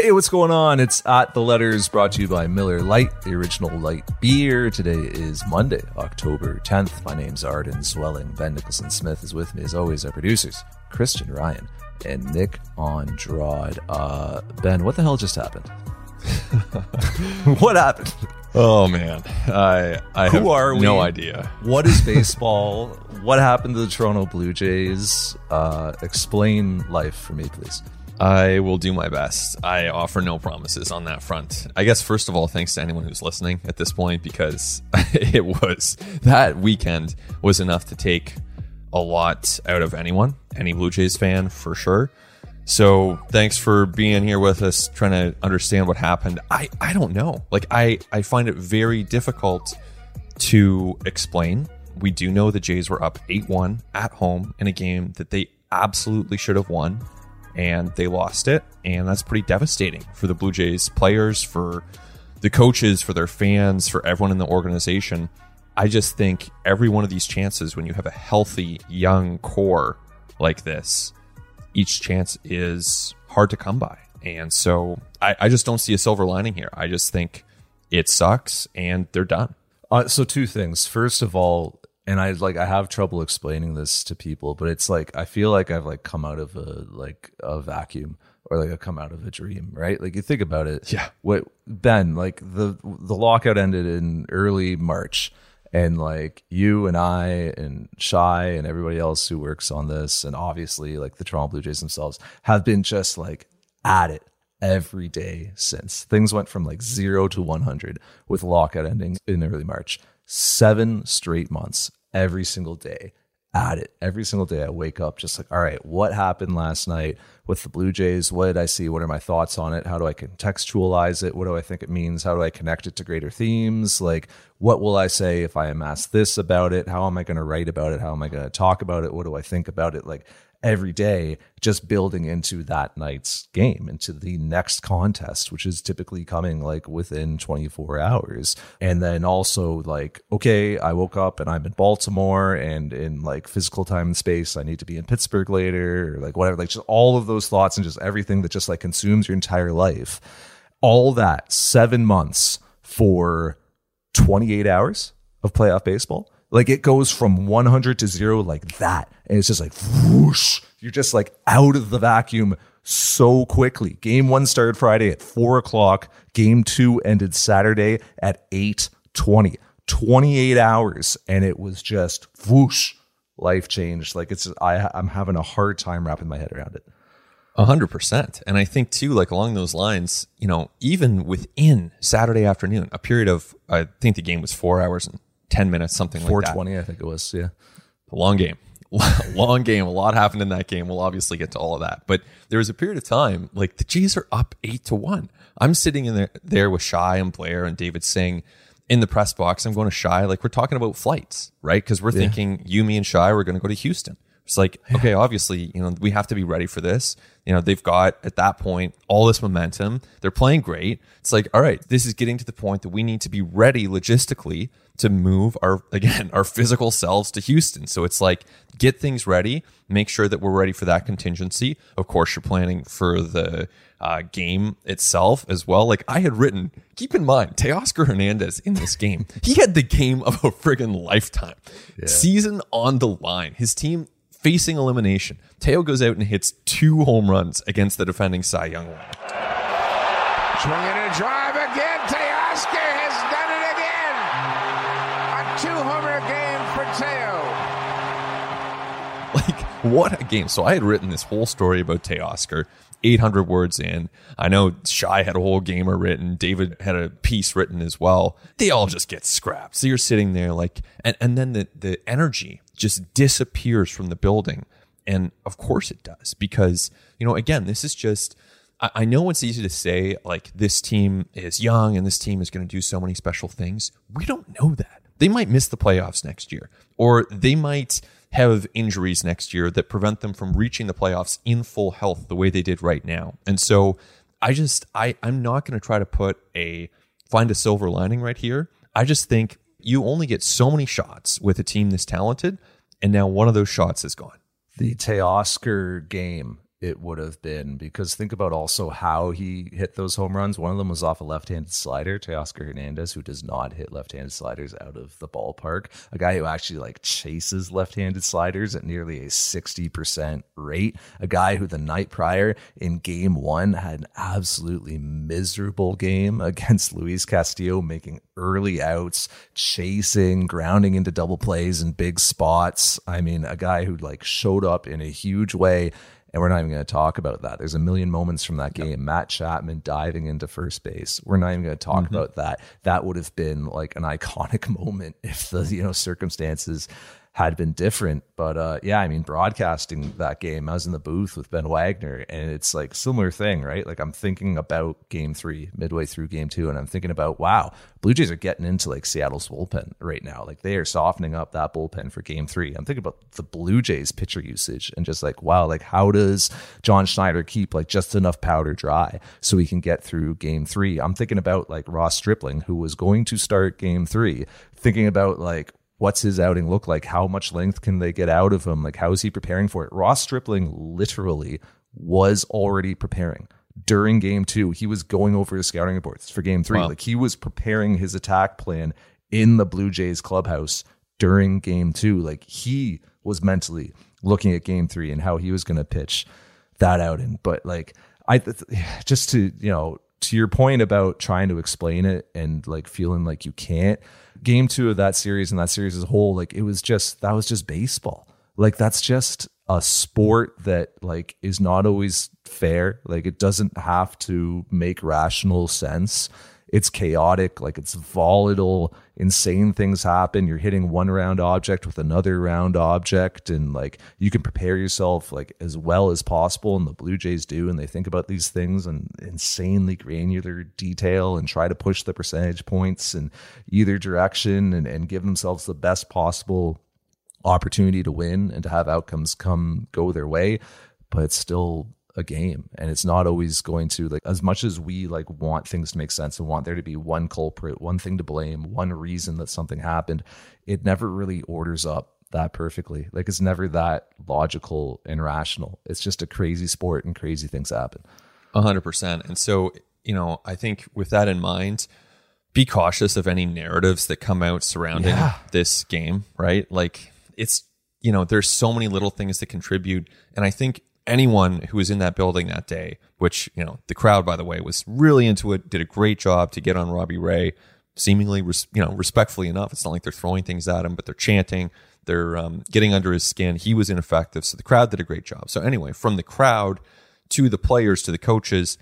Hey, what's going on? It's at the letters brought to you by Miller Lite, the original light beer. Today is Monday, October 10th. My name's Arden Zwelling. Ben Nicholson Smith is with me as always, our producers, Christian Ryan and Nick Andrade. Uh, ben, what the hell just happened? what happened? Oh man, I I Who have are we? no idea. What is baseball? what happened to the Toronto Blue Jays? Uh, explain life for me, please. I will do my best. I offer no promises on that front. I guess first of all, thanks to anyone who's listening at this point because it was that weekend was enough to take a lot out of anyone, any Blue Jays fan for sure. So thanks for being here with us, trying to understand what happened. I, I don't know. Like I, I find it very difficult to explain. We do know the Jays were up 8-1 at home in a game that they absolutely should have won and they lost it and that's pretty devastating for the Blue Jays players, for the coaches, for their fans, for everyone in the organization. I just think every one of these chances when you have a healthy young core like this, each chance is hard to come by. And so I, I just don't see a silver lining here. I just think it sucks and they're done. Uh, so two things. First of all, and I like I have trouble explaining this to people, but it's like I feel like I've like come out of a like a vacuum or like I come out of a dream, right? Like you think about it. Yeah. What Ben, like the the lockout ended in early March and like you and I and Shi and everybody else who works on this and obviously like the Toronto Blue Jays themselves have been just like at it every day since. Things went from like 0 to 100 with lockout ending in early March. 7 straight months every single day at it. Every single day I wake up just like, all right, what happened last night with the Blue Jays? What did I see? What are my thoughts on it? How do I contextualize it? What do I think it means? How do I connect it to greater themes? Like, what will I say if I am asked this about it? How am I going to write about it? How am I going to talk about it? What do I think about it? Like, every day just building into that night's game into the next contest which is typically coming like within 24 hours. And then also like okay i woke up and i'm in baltimore and in like physical time and space i need to be in pittsburgh later or like whatever like just all of those thoughts and just everything that just like consumes your entire life. All that seven months for 28 hours of playoff baseball like it goes from 100 to zero like that. And it's just like whoosh. You're just like out of the vacuum so quickly. Game one started Friday at four o'clock. Game two ended Saturday at 820. 28 hours. And it was just whoosh. Life changed. Like it's I I'm having a hard time wrapping my head around it. A hundred percent. And I think too, like along those lines, you know, even within Saturday afternoon, a period of I think the game was four hours and 10 minutes, something like that. 420, I think it was. Yeah. A long game. long game. A lot happened in that game. We'll obviously get to all of that. But there was a period of time, like the Jays are up eight to one. I'm sitting in there, there with Shi and Blair and David Singh in the press box. I'm going to Shi, like we're talking about flights, right? Because we're thinking you, me, and Shi, we're going to go to Houston. It's like, okay, obviously, you know, we have to be ready for this. You know, they've got at that point all this momentum. They're playing great. It's like, all right, this is getting to the point that we need to be ready logistically to move our again our physical selves to Houston. So it's like get things ready, make sure that we're ready for that contingency. Of course, you're planning for the uh, game itself as well. Like I had written, keep in mind, Teoscar Hernandez in this game, he had the game of a friggin' lifetime. Season on the line. His team facing elimination. Teo goes out and hits two home runs against the defending Cy Young winner. Swinging a drive again. What a game. So I had written this whole story about Teoscar, 800 words in. I know Shi had a whole gamer written. David had a piece written as well. They all just get scrapped. So you're sitting there like, and, and then the, the energy just disappears from the building. And of course it does because, you know, again, this is just, I, I know it's easy to say like this team is young and this team is going to do so many special things. We don't know that. They might miss the playoffs next year, or they might have injuries next year that prevent them from reaching the playoffs in full health the way they did right now. And so I just I I'm not going to try to put a find a silver lining right here. I just think you only get so many shots with a team this talented and now one of those shots is gone. the Teoscar game it would have been because think about also how he hit those home runs. One of them was off a left-handed slider, Teoscar Hernandez, who does not hit left-handed sliders out of the ballpark. A guy who actually like chases left-handed sliders at nearly a 60% rate. A guy who the night prior in game one had an absolutely miserable game against Luis Castillo, making early outs, chasing, grounding into double plays in big spots. I mean, a guy who like showed up in a huge way and we're not even going to talk about that. There's a million moments from that game. Yep. Matt Chapman diving into first base. We're not even going to talk mm-hmm. about that. That would have been like an iconic moment if the you know circumstances had been different. But uh, yeah, I mean, broadcasting that game, I was in the booth with Ben Wagner, and it's like similar thing, right? Like I'm thinking about Game Three midway through Game Two, and I'm thinking about wow, Blue Jays are getting into like Seattle's bullpen right now. Like they are softening up that bullpen for Game Three. I'm thinking about the Blue Jays pitcher usage, and just like wow, like how does John Schneider keep like just enough powder dry so he can get through Game Three? I'm thinking about like Ross Stripling, who was going to start Game Three, thinking about like what's his outing look like? How much length can they get out of him? Like, how is he preparing for it? Ross Stripling literally was already preparing during game two. He was going over his scouting reports for game three. Wow. Like, he was preparing his attack plan in the Blue Jays clubhouse during game two. Like, he was mentally looking at game three and how he was going to pitch that outing. But, like, I just to, you know, to your point about trying to explain it and like feeling like you can't, game two of that series and that series as a whole, like it was just that was just baseball. Like that's just a sport that like is not always fair. Like it doesn't have to make rational sense it's chaotic, like it's volatile, insane things happen. You're hitting one round object with another round object, and like you can prepare yourself like as well as possible. And the Blue Jays do, and they think about these things in insanely granular detail and try to push the percentage points in either direction and, and give themselves the best possible opportunity to win and to have outcomes come go their way. But it's still a game. And it's not always going to like as much as we like want things to make sense and want there to be one culprit one thing to blame one reason that something happened it never really orders up that perfectly. Like it's never that logical and rational. It's just a crazy sport and crazy things happen. 100% and so you know i think with that in mind be cautious of any narratives that come out surrounding yeah. this game right? Like it's you know there's so many little things that contribute. And i think anyone who was in that building that day, which, you know, the crowd, by the way, was really into it, did a great job to get on Robbie Ray, seemingly, res- you know, respectfully enough. It's not like they're throwing things at him, but they're chanting, they're um, getting under his skin. He was ineffective. So the crowd did a great job. So, anyway, from the crowd to the players to the coaches,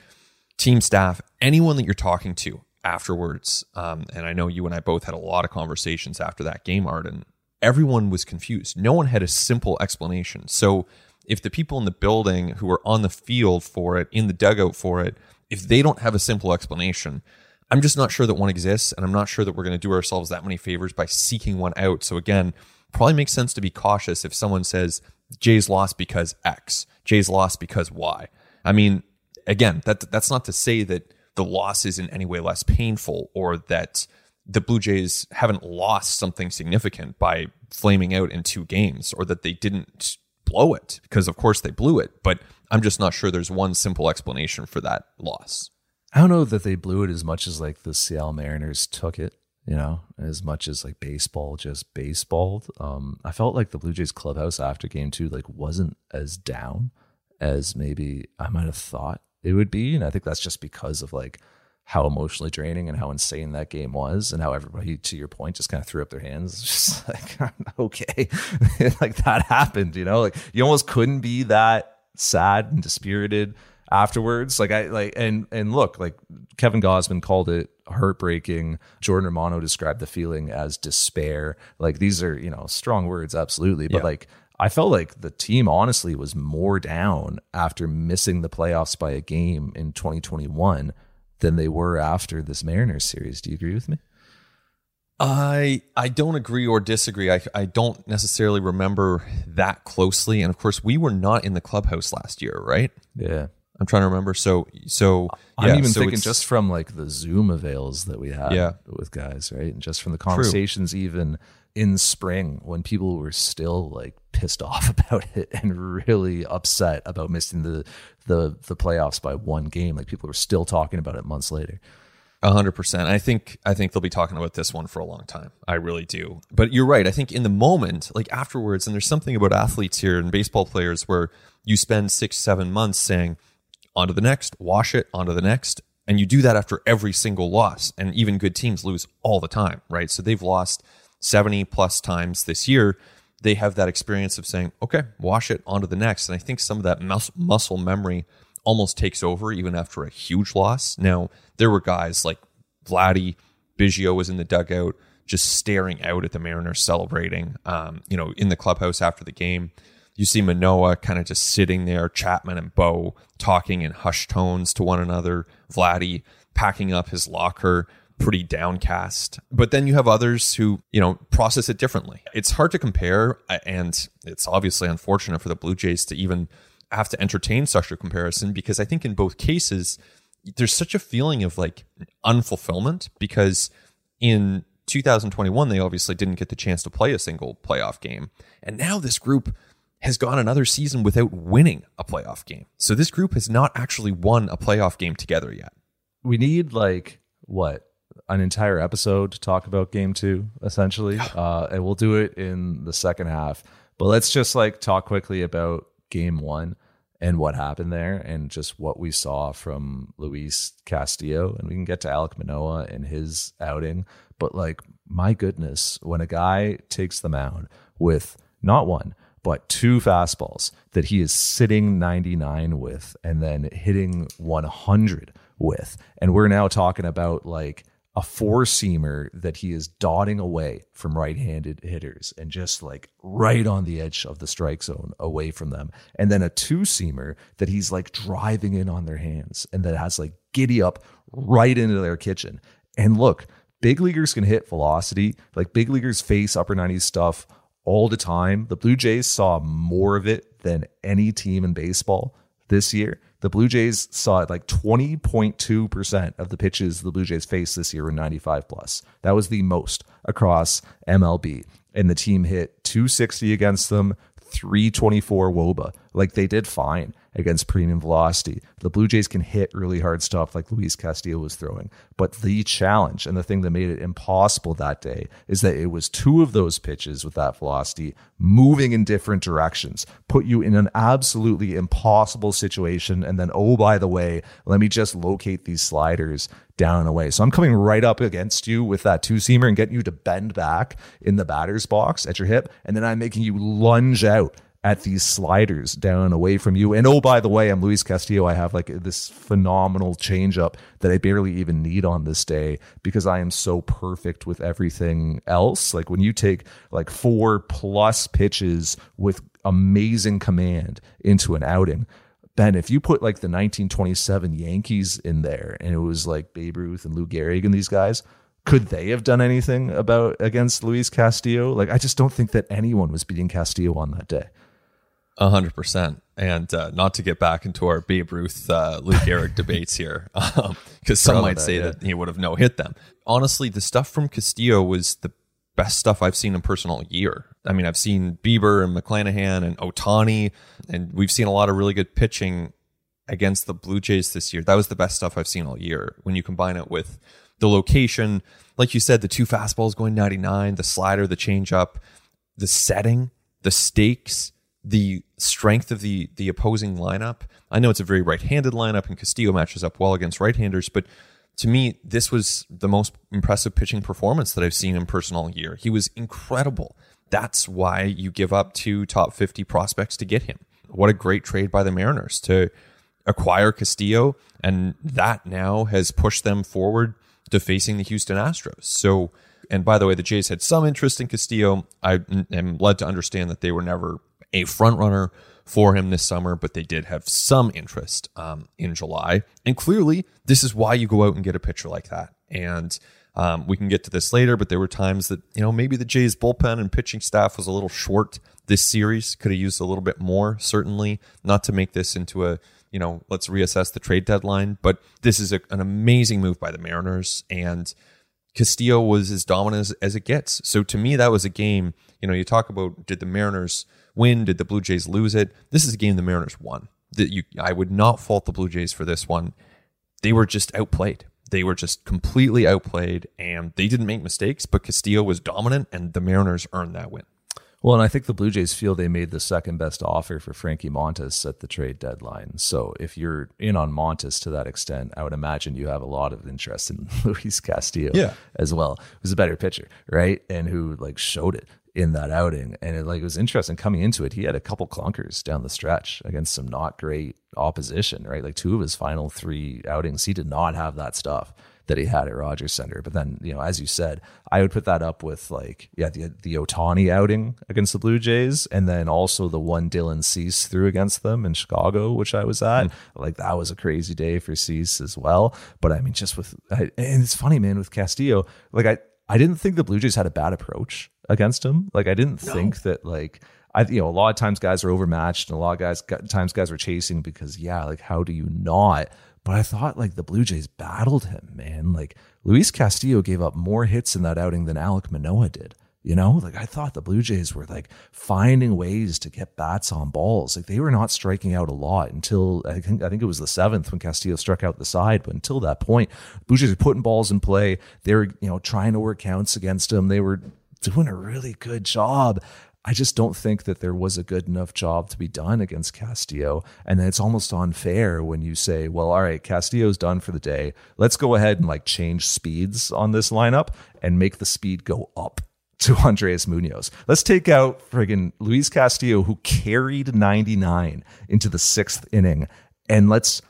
team staff, anyone that you're talking to afterwards, um, and I know you and I both had a lot of conversations after that game, Arden. Everyone was confused. No one had a simple explanation. So, if the people in the building who are on the field for it, in the dugout for it, if they don't have a simple explanation, I'm just not sure that one exists. And I'm not sure that we're going to do ourselves that many favors by seeking one out. So again, probably makes sense to be cautious if someone says Jay's lost because X, Jay's lost because Y. I mean, again, that that's not to say that the loss is in any way less painful or that the Blue Jays haven't lost something significant by flaming out in two games or that they didn't blow it because of course they blew it but i'm just not sure there's one simple explanation for that loss. I don't know that they blew it as much as like the seattle mariners took it you know as much as like baseball just baseballed. Um i felt like the blue jays clubhouse after game two like wasn't as down as maybe i might have thought it would be and i think that's just because of like how emotionally draining and how insane that game was and how everybody to your point just kind of threw up their hands. Just like okay. Like that happened you know? Like you almost couldn't be that sad and dispirited afterwards. Like i like and and look like kevin gausman called it heartbreaking. Jordan romano described the feeling as despair. Like these are you know strong words absolutely. But yeah. like I felt like the team honestly was more down after missing the playoffs by a game in 2021 than they were after this Mariners series. Do you agree with me? I I don't agree or disagree. I I don't necessarily remember that closely, and of course, we were not in the clubhouse last year, right? Yeah. I'm trying to remember. So so I'm yeah, even so thinking just from like the Zoom avails that we had Yeah. with guys, right? And just from the conversations even in spring when people were still like pissed off about it and really upset about missing the the the playoffs by one game. Like people were still talking about it months later. A hundred percent. I think I think they'll be talking about this one for a long time. I really do. But you're right. I think in the moment, like afterwards, and there's something about athletes here and baseball players where you spend six, seven months saying, on to the next, wash it, on to the next. And you do that after every single loss. And even good teams lose all the time, right? So they've lost 70 plus times this year. They have that experience of saying, okay, wash it, on to the next. And I think some of that mus- muscle memory almost takes over even after a huge loss. Now, there were guys like Vladdy, Biggio was in the dugout, just staring out at the Mariners celebrating, um, you know, in the clubhouse after the game. You see Manoah kind of just sitting there, Chapman and Bo talking in hushed tones to one another, Vladdy packing up his locker, pretty downcast. But then you have others who, you know, process it differently. It's hard to compare, uh, and it's obviously unfortunate for the Blue Jays to even have to entertain such a comparison because I think in both cases, there's such a feeling of like unfulfillment because in 2021 they obviously didn't get the chance to play a single playoff game and now this group has gone another season without winning a playoff game so this group has not actually won a playoff game together yet We need like what an entire episode to talk about game two, essentially. Uh, and we'll do it in the second half. But let's just like talk quickly about game one and what happened there and just what we saw from Luis Castillo. And we can get to Alek Manoah and his outing. But like, my goodness, when a guy takes the mound with not one, but two fastballs that he is sitting 99 with and then hitting 100 with. And we're now talking about like a four seamer that he is dotting away from right handed hitters and just like right on the edge of the strike zone away from them. And then a two seamer that he's like driving in on their hands and that has like giddy up right into their kitchen. And look, big leaguers can hit velocity, like big leaguers face upper 90s stuff all the time. The Blue Jays saw more of it than any team in baseball this year. The Blue Jays saw it like 20.2% of the pitches the Blue Jays faced this year were 95 plus. That was the most across MLB. And the team hit 260 against them, 324 wOBA. Like they did fine against premium velocity. The Blue Jays can hit really hard stuff like Luis Castillo was throwing. But the challenge and the thing that made it impossible that day is that it was two of those pitches with that velocity moving in different directions, put you in an absolutely impossible situation. And then, oh, by the way, let me just locate these sliders down and away. So I'm coming right up against you with that two seamer and getting you to bend back in the batter's box at your hip. And then I'm making you lunge out at these sliders down away from you. And oh, by the way, I'm Luis Castillo. I have like this phenomenal changeup that I barely even need on this day because I am so perfect with everything else. Like when you take like four plus pitches with amazing command into an outing, Ben, if you put like the 1927 Yankees in there and it was like Babe Ruth and Lou Gehrig and these guys, could they have done anything about against Luis Castillo? Like, I just don't think that anyone was beating Castillo on that day. A hundred percent. And uh, not to get back into our Babe Ruth, uh, Lou Gehrig debates here, because some Proud might that, say yeah. that he would have no hit them. Honestly, the stuff from Castillo was the best stuff I've seen in person all year. I mean, I've seen Bieber and McClanahan and Ohtani, and we've seen a lot of really good pitching against the Blue Jays this year. That was the best stuff I've seen all year. When you combine it with the location, like you said, the two fastballs going 99, the slider, the changeup, the setting, the stakes, the strength of the the opposing lineup. I know it's a very right-handed lineup, and Castillo matches up well against right-handers, but to me, this was the most impressive pitching performance that I've seen in person all year. He was incredible. That's why you give up two top 50 prospects to get him. What a great trade by the Mariners to acquire Castillo, and that now has pushed them forward to facing the Houston Astros. So, and by the way, the Jays had some interest in Castillo. I am led to understand that they were never a front runner for him this summer, but they did have some interest um, in July. And clearly, this is why you go out and get a pitcher like that. And um, we can get to this later, but there were times that, you know, maybe the Jays bullpen and pitching staff was a little short this series. Could have used a little bit more, certainly, not to make this into a, you know, let's reassess the trade deadline. But this is a, an amazing move by the Mariners, and Castillo was as dominant as, as it gets. So to me, that was a game. You know, you talk about did the Mariners win? Did the Blue Jays lose it? This is a game the Mariners won. That you, I would not fault the Blue Jays for this one. They were just outplayed. They were just completely outplayed, and they didn't make mistakes. But Castillo was dominant, and the Mariners earned that win. Well, and I think the Blue Jays feel they made the second best offer for Frankie Montas at the trade deadline. So if you're in on Montas to that extent, I would imagine you have a lot of interest in Luis Castillo Yeah. as well, who's a better pitcher, right? And who like showed it in that outing. And it like it was interesting coming into it. He had a couple clunkers down the stretch against some not great opposition, right? Like two of his final three outings, he did not have that stuff that he had at Rogers Centre. But then, you know, as you said, I would put that up with like, yeah, the the Ohtani outing against the Blue Jays, and then also the one Dylan Cease threw against them in Chicago, which I was at. Hmm. Like that was a crazy day for Cease as well. But I mean, just with I, and it's funny, man, with Castillo, like I I didn't think the Blue Jays had a bad approach against him. Like I didn't think that like. I, you know, a lot of times guys are overmatched, and a lot of guys times guys are chasing because, yeah, like how do you not? But I thought like the Blue Jays battled him, man. Like Luis Castillo gave up more hits in that outing than Alek Manoah did. You know, like I thought the Blue Jays were like finding ways to get bats on balls. Like they were not striking out a lot until I think I think it was the seventh when Castillo struck out the side. But until that point, Blue Jays were putting balls in play. They were, you know, trying to work counts against him. They were doing a really good job. I just don't think that there was a good enough job to be done against Castillo. And it's almost unfair when you say, well, all right, Castillo's done for the day. Let's go ahead and like change speeds on this lineup and make the speed go up to Andres Munoz. Let's take out friggin' Luis Castillo, who carried 99 into the sixth inning, and let's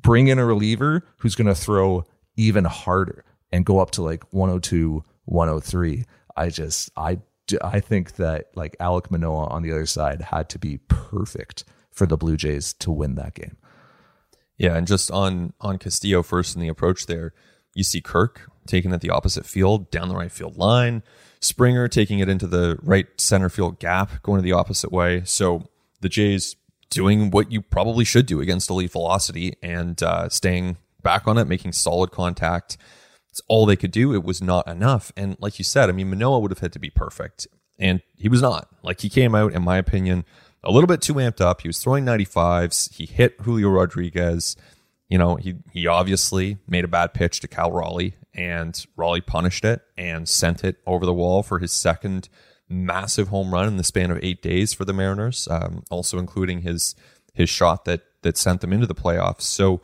bring in a reliever who's going to throw even harder and go up to like 102, 103. I just, I, I think that like Alek Manoah on the other side had to be perfect for the Blue Jays to win that game. Yeah, and just on on Castillo first in the approach there, you see Kirk taking it the opposite field down the right field line, Springer taking it into the right center field gap, going to the opposite way. So the Jays doing what you probably should do against elite velocity and uh, staying back on it, making solid contact. It's all they could do. It was not enough. And like you said, I mean, Manoah would have had to be perfect, and he was not. Like he came out, in my opinion, a little bit too amped up. He was throwing 95s. He hit Julio Rodriguez. You know, he he obviously made a bad pitch to Cal Raleigh, and Raleigh punished it and sent it over the wall for his second massive home run in the span of eight days for the Mariners. Um, also including his his shot that that sent them into the playoffs. So,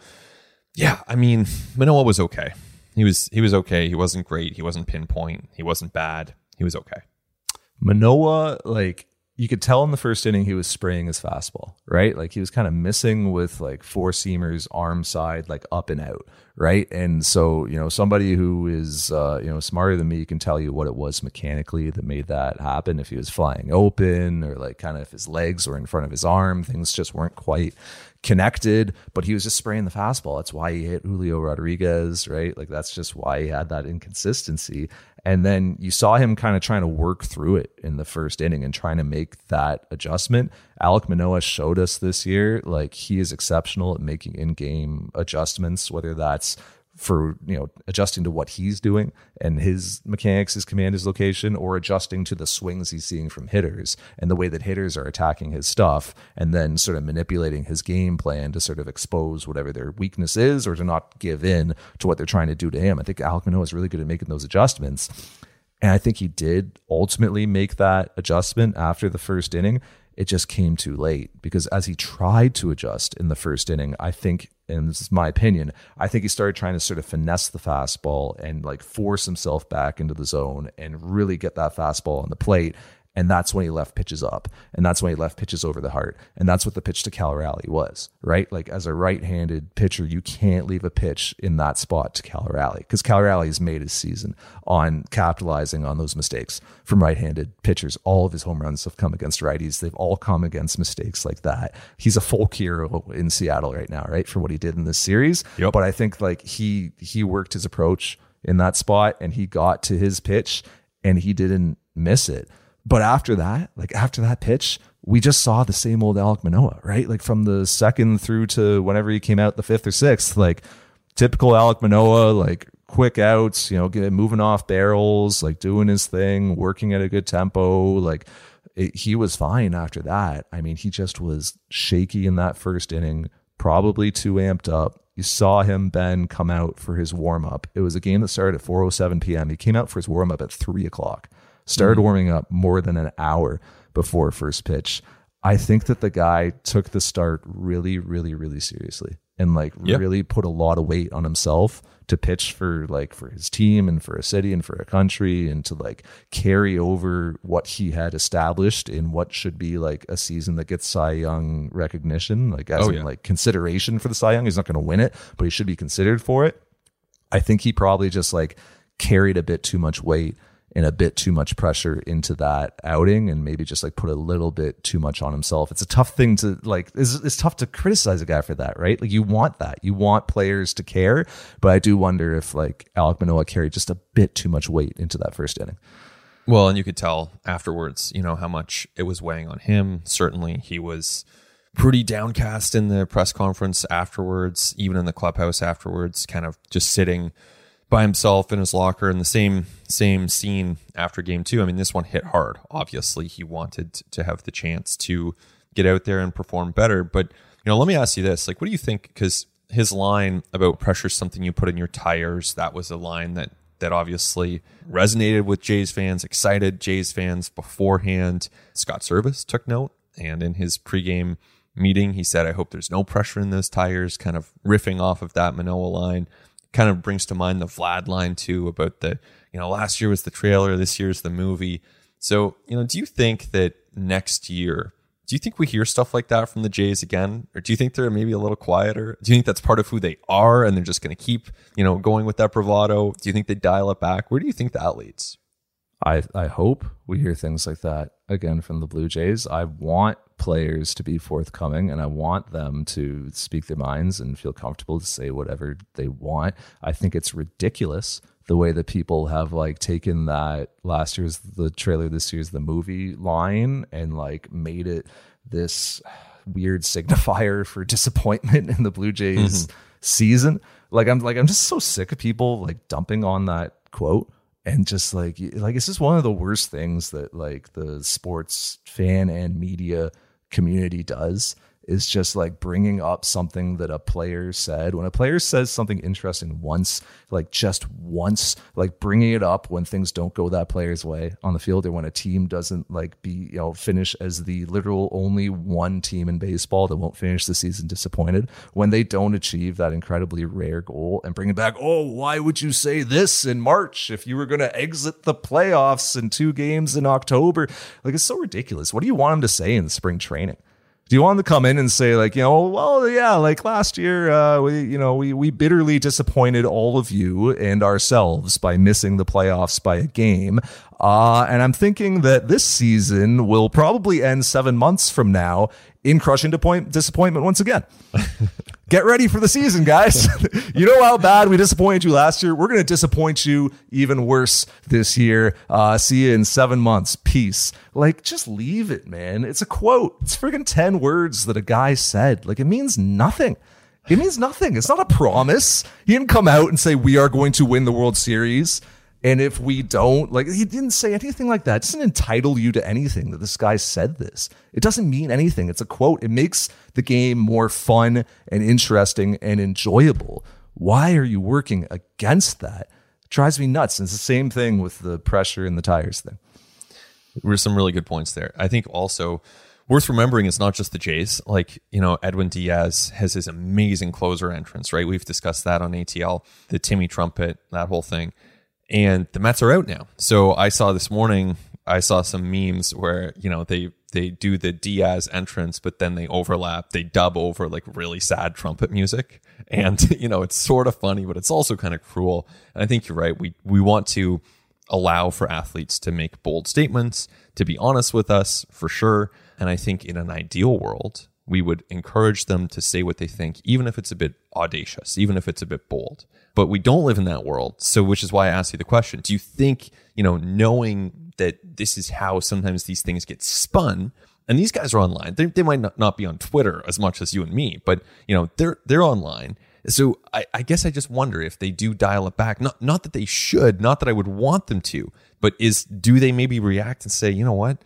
yeah, I mean, Manoah was okay. He was he was okay. He wasn't great. He wasn't pinpoint. He wasn't bad. He was okay. Manoah, like you could tell in the first inning he was spraying his fastball, right? Like he was kind of missing with like four seamers, arm side, like up and out, right? And so, you know, somebody who is uh, you know, smarter than me can tell you what it was mechanically that made that happen. If he was flying open or like kind of if his legs were in front of his arm, things just weren't quite connected, but he was just spraying the fastball. That's why he hit Julio Rodriguez, right? Like that's just why he had that inconsistency. And then you saw him kind of trying to work through it in the first inning and trying to make that adjustment. Alek Manoah showed us this year, like he is exceptional at making in-game adjustments, whether that's for you know adjusting to what he's doing and his mechanics, his command, his location, or adjusting to the swings he's seeing from hitters and the way that hitters are attacking his stuff, and then sort of manipulating his game plan to sort of expose whatever their weakness is or to not give in to what they're trying to do to him. I think Alek Manoah is really good at making those adjustments. And I think he did ultimately make that adjustment after the first inning. It just came too late because as he tried to adjust in the first inning, I think, and this is my opinion, I think he started trying to sort of finesse the fastball and like force himself back into the zone and really get that fastball on the plate. And that's when he left pitches up. And that's when he left pitches over the heart. And that's what the pitch to Cal Raleigh was, right? Like as a right handed pitcher, you can't leave a pitch in that spot to Cal Raleigh because Cal Raleigh has made his season on capitalizing on those mistakes from right handed pitchers. All of his home runs have come against righties. They've all come against mistakes like that. He's a folk hero in Seattle right now, right? For what he did in this series. Yep. But I think like he he worked his approach in that spot and he got to his pitch and he didn't miss it. But after that, like after that pitch, we just saw the same old Alek Manoah, right? Like from the second through to whenever he came out the fifth or sixth, like typical Alek Manoah, like quick outs, you know, get, moving off barrels, like doing his thing, working at a good tempo. Like it, he was fine after that. I mean, he just was shaky in that first inning, probably too amped up. You saw him, Ben, come out for his warm up. It was a game that started at 4:07 p.m. He came out for his warm up at three o'clock. Started mm-hmm. warming up more than an hour before first pitch. I think that the guy took the start really, really, really seriously and like yep. really put a lot of weight on himself to pitch for like for his team and for a city and for a country and to like carry over what he had established in what should be like a season that gets Cy Young recognition, like as oh, in like consideration for the Cy Young. He's not going to win it, but he should be considered for it. I think he probably just like carried a bit too much weight and a bit too much pressure into that outing and maybe just like put a little bit too much on himself. It's a tough thing to like, it's, it's tough to criticize a guy for that, right? Like you want that. You want players to care. But I do wonder if like Alek Manoah carried just a bit too much weight into that first inning. Well, and you could tell afterwards, you know, how much it was weighing on him. Certainly he was pretty downcast in the press conference afterwards, even in the clubhouse afterwards, kind of just sitting by himself in his locker in the same same scene after game two. I mean, this one hit hard. Obviously, he wanted to have the chance to get out there and perform better. But you know, let me ask you this: like, what do you think? Because his line about pressure something you put in your tires. That was a line that that obviously resonated with Jays fans, excited Jays fans beforehand. Scott Servais took note, and in his pregame meeting, he said, "I hope there's no pressure in those tires." Kind of riffing off of that Manoah line kind of brings to mind the Vlad line too about the, you know, last year was the trailer, this year's the movie. So, you know, do you think that next year, do you think we hear stuff like that from the Jays again? Or do you think they're maybe a little quieter? Do you think that's part of who they are and they're just going to keep, you know, going with that bravado? Do you think they dial it back? Where do you think that leads? I, I hope we hear things like that again from the Blue Jays. I want players to be forthcoming and I want them to speak their minds and feel comfortable to say whatever they want. I think it's ridiculous the way that people have like taken that last year's the trailer, this year's the movie line and like made it this weird signifier for disappointment in the Blue Jays mm-hmm. season. Like I'm like I'm just so sick of people like dumping on that quote and just like like it's just one of the worst things that like the sports fan and media community does is just like bringing up something that a player said. When a player says something interesting once, like just once, like bringing it up when things don't go that player's way on the field, or when a team doesn't like be, you know, finish as the literal only one team in baseball that won't finish the season disappointed, when they don't achieve that incredibly rare goal and bring it back, oh, why would you say this in March if you were going to exit the playoffs in two games in October? Like, it's so ridiculous. What do you want them to say in spring training? Do you want to come in and say like you know well yeah like last year uh, we you know we we bitterly disappointed all of you and ourselves by missing the playoffs by a game uh, and I'm thinking that this season will probably end seven months from now in crushing disappointment once again. Get ready for the season, guys. you know how bad we disappointed you last year. We're going to disappoint you even worse this year. Uh, see you in seven months. Peace. Like, just leave it, man. It's a quote. It's friggin' 10 words that a guy said. Like, it means nothing. It means nothing. It's not a promise. He didn't come out and say, we are going to win the World Series. And if we don't, like, he didn't say anything like that. It doesn't entitle you to anything that this guy said this. It doesn't mean anything. It's a quote. It makes the game more fun and interesting and enjoyable. Why are you working against that? It drives me nuts. And it's the same thing with the pressure and the tires thing. There were some really good points there. I think also worth remembering it's not just the Jays. Like, you know, Edwin Diaz has his amazing closer entrance, right? We've discussed that on ATL, the Timmy trumpet, that whole thing and the Mets are out now. So I saw this morning, I saw some memes where you know they they do the Diaz entrance, but then they overlap, they dub over like really sad trumpet music, and you know it's sort of funny, but it's also kind of cruel. And I think you're right. We we want to allow for athletes to make bold statements, to be honest with us for sure. And I think in an ideal world, we would encourage them to say what they think, even if it's a bit audacious, even if it's a bit bold. But we don't live in that world. So, which is why I asked you the question Do you think, you know, knowing that this is how sometimes these things get spun. And these guys are online. They, they might not, not be on Twitter as much as you and me, but you know they're they're online. So I, I guess I just wonder if they do dial it back. Not not that they should, not that I would want them to, but is do they maybe react and say, you know what,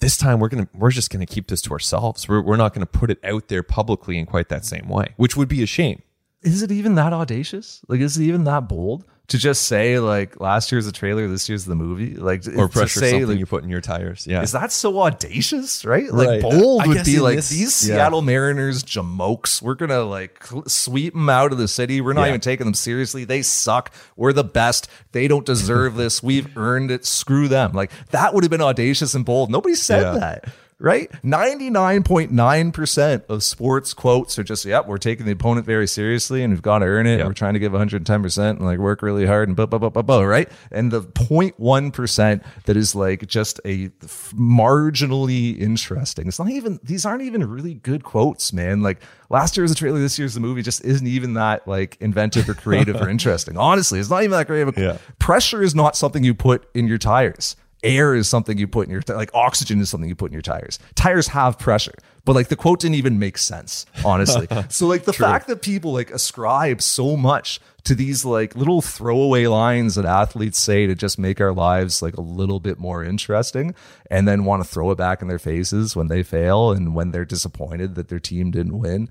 this time we're gonna we're just gonna keep this to ourselves. We're we're not gonna put it out there publicly in quite that same way, which would be a shame. Is it even that audacious? Like, is it even that bold to just say like last year's the trailer, this year's the movie? Like, Or to pressure say, something like, you put in your tires. Yeah. Is that so audacious, right? Like Right. bold I would be like this- these yeah. Seattle Mariners jamokes. We're gonna like sweep them out of the city. We're not Yeah. even taking them seriously. They suck. We're the best. They don't deserve this. We've earned it. Screw them. Like that would have been audacious and bold. Nobody said Yeah. that. Right? 99.9% of sports quotes are just, yep, we're taking the opponent very seriously and we've got to earn it. Yep. We're trying to give 110% and like work really hard and blah, blah, blah, blah, blah, right? And the 0.1% that is like just a f- marginally interesting. It's not even, these aren't even really good quotes, man. Like last year's the trailer, this year's the movie just isn't even that like inventive or creative or interesting. Honestly, it's not even that creative. Yeah. Pressure is not something you put in your tires air is something you put in your like oxygen is something you put in your tires tires have pressure but like the quote didn't even make sense honestly so like the fact that people like ascribe so much to these like little throwaway lines that athletes say to just make our lives like a little bit more interesting and then want to throw it back in their faces when they fail and when they're disappointed that their team didn't win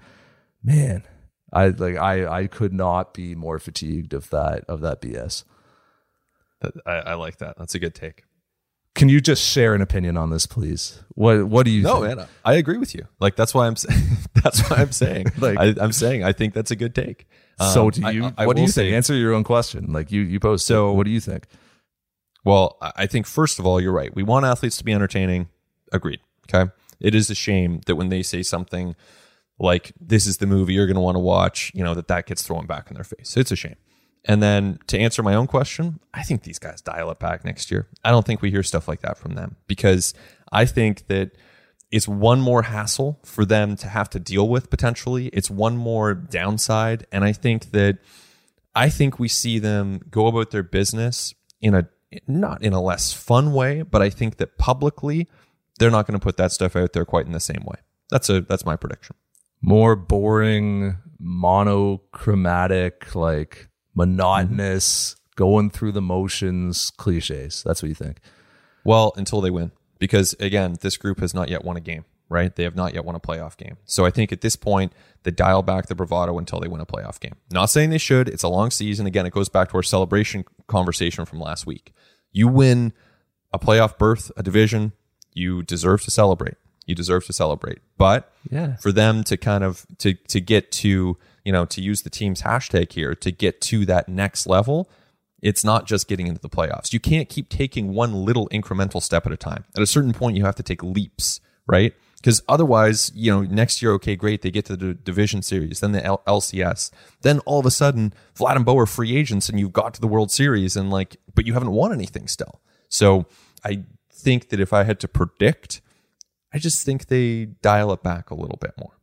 man i like i i could not be more fatigued of that of that bs I, I like that. That's a good take. Can you just share an opinion on this, please? What What do you? No, think? man, I agree with you. Like that's why I'm saying. that's why I'm saying. Like- I, I'm saying I think that's a good take. So Um, do you? I what do you think? say- Answer your own question. Like you, you posed. So So- what do you think? Well, I I think first of all, you're right. We want athletes to be entertaining. Agreed. Okay. It is a shame that when they say something like "this is the movie you're going to want to watch," you know that that gets thrown back in their face. It's a shame. And then to answer my own question, I think these guys dial it back next year. I don't think we hear stuff like that from them because I think that it's one more hassle for them to have to deal with potentially. It's one more downside. And I think that I think we see them go about their business in a not in a less fun way, but I think that publicly they're not going to put that stuff out there quite in the same way. That's a that's my prediction. More boring, monochromatic, like monotonous, going through the motions, cliches. That's what you think. Well, until they win, because again, this group has not yet won a game. Right? They have not yet won a playoff game. So I think at this point, they dial back the bravado until they win a playoff game. Not saying they should. It's a long season. Again, it goes back to our celebration conversation from last week. You win a playoff berth, a division, you deserve to celebrate. You deserve to celebrate. But Yeah. for them to kind of to to get to, you know, to use the team's hashtag here, to get to that next level, it's not just getting into the playoffs. You can't keep taking one little incremental step at a time. At a certain point, you have to take leaps, right? Because otherwise, you know, next year, okay, great, they get to the division series, then the L- LCS, then all of a sudden, Vlad and Bo are free agents, and you've got to the World Series, and like, but you haven't won anything still. So I think that if I had to predict, I just think they dial it back a little bit more,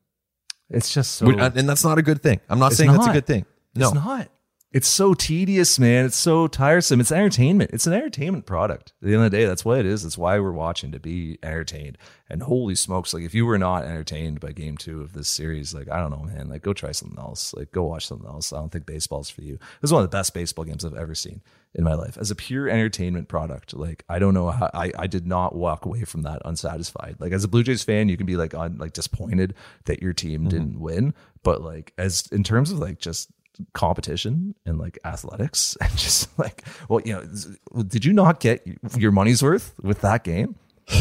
It's just so. Uh, and that's not a good thing. I'm not saying that's a good thing. No, It's not. It's so tedious, man. It's so tiresome. It's entertainment. It's an entertainment product. At the end of the day, that's what it is. That's why we're watching to be entertained. And holy smokes, like if you were not entertained by game two of this series, like I don't know, man, like go try something else. Like go watch something else. I don't think baseball's for you. This is one of the best baseball games I've ever seen in my life. As a pure entertainment product, like I don't know how I, I did not walk away from that unsatisfied. Like as a Blue Jays fan, you can be like on like disappointed that your team mm-hmm. didn't win. But like as in terms of like just competition and like athletics and just like well you know did you not get your money's worth with that game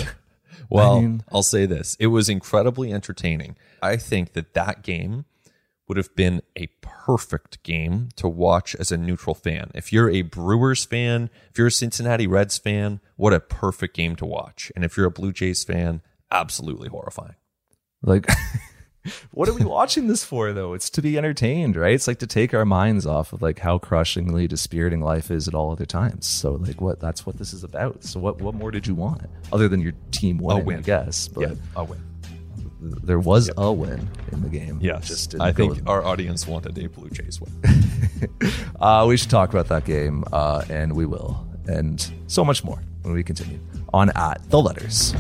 Well, I mean- I'll say this. It was incredibly entertaining. I think that that game would have been a perfect game to watch as a neutral fan. If you're a Brewers fan, if you're a Cincinnati Reds fan, what a perfect game to watch. And if you're a Blue Jays fan, absolutely horrifying. like what are we watching this for though? It's to be entertained right? It's like to take our minds off of like how crushingly dispiriting life is at all other times. So like what that's what this is about. So what what more did you want? Other than your team winning win. i guess but Yeah, I'll win. there was a win in the game. Yes, just I think our audience wanted a Blue Jays win. Uh, we should talk about that game, uh, and we will, and so much more when we continue on at the letters.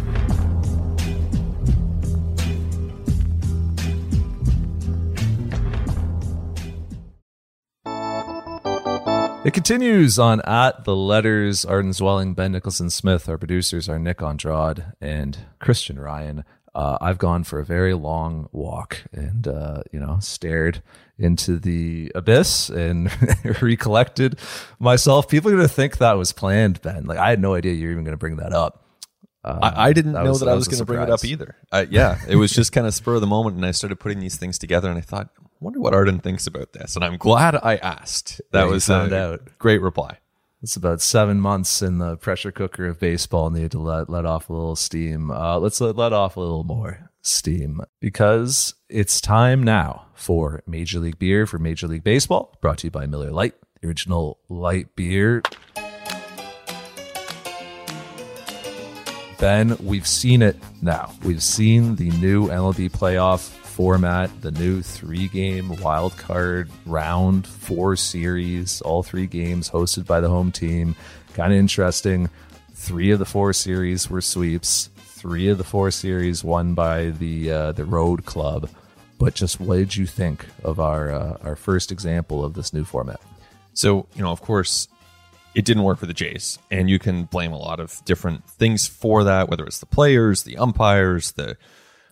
It continues on at the letters. Arden Zwelling, Ben Nicholson Smith. Our producers are Nick Andrade and Christian Ryan. Uh, I've gone for a very long walk and uh, you know stared into the abyss and recollected myself. People are going to think that was planned, Ben. Like I had no idea you were even going to bring that up. Uh, I, I didn't that know was- that, that I was was going to bring it up either. Uh, yeah, it was just kind of spur of the moment, and I started putting these things together, and I thought, wonder what Arden thinks about this, and I'm glad I asked. That Yeah, was found a out. great reply. It's about seven months in the pressure cooker of baseball. Need to let let off a little steam. Uh, let's let, let off a little more steam because it's time now for Major League Beer for Major League Baseball. Brought to you by Miller Lite, the original light beer. Ben, we've seen it now. We've seen the new MLB playoff format, the new three game wild card round, four series, all three games hosted by the home team. Kind of interesting. Three of the four series were sweeps. Three of the four series won by the uh, the road club. But just what did you think of our uh, our first example of this new format? So, you know, of course, it didn't work for the Jays, and you can blame a lot of different things for that, whether it's the players, the umpires, the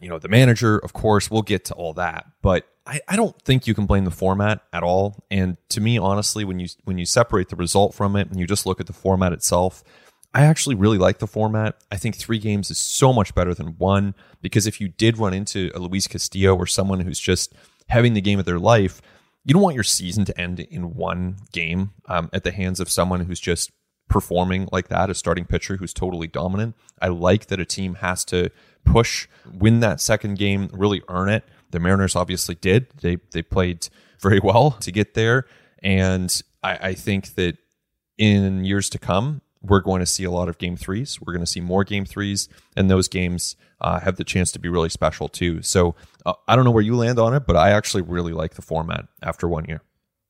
you know, the manager, of course, we'll get to all that. But I, I don't think you can blame the format at all. And to me, honestly, when you when you separate the result from it and you just look at the format itself, I actually really like the format. I think three games is so much better than one because if you did run into a Luis Castillo or someone who's just having the game of their life, you don't want your season to end in one game um, at the hands of someone who's just performing like that, a starting pitcher who's totally dominant. I like that a team has to push, win that second game, really earn it. The Mariners obviously did. They they played very well to get there, and I, I think that in years to come, we're going to see a lot of game threes. We're going to see more game threes, and those games uh, have the chance to be really special too. So uh, I don't know where you land on it, but I actually really like the format after one year.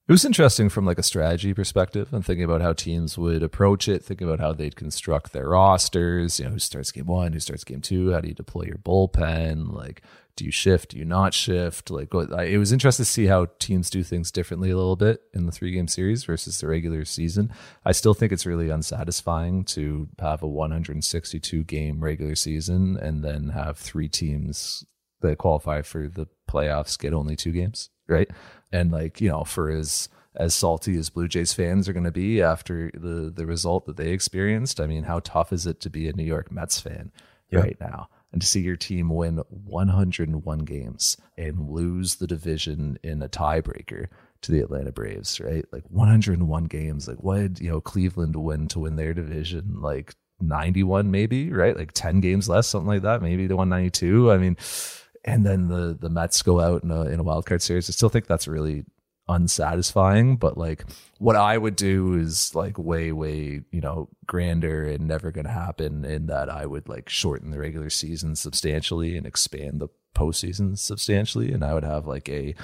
It was interesting from like a strategy perspective and thinking about how teams would approach it, thinking about how they'd construct their rosters, you know, who starts game one, who starts game two, how do you deploy your bullpen, like do you shift, do you not shift? Like it was interesting to see how teams do things differently a little bit in the three game series versus the regular season. I still think it's really unsatisfying to have a 162 game regular season and then have three teams that qualify for the playoffs get only two games, right? And like, you know, for as as salty as Blue Jays fans are going to be after the the result that they experienced, I mean, how tough is it to be a New York Mets fan right now and to see your team win 101 games and lose the division in a tiebreaker to the Atlanta Braves, right? Like 101 games. Like what did, you know, Cleveland win to win their division? Like 91 maybe, right? Like 10 games less, something like that. Maybe the 192. I mean, and then the the Mets go out in a in a wild card series. I still think that's really unsatisfying. But like what I would do is like way, way, you know, grander and never gonna happen in that I would like shorten the regular season substantially and expand the postseason substantially. And I would have like a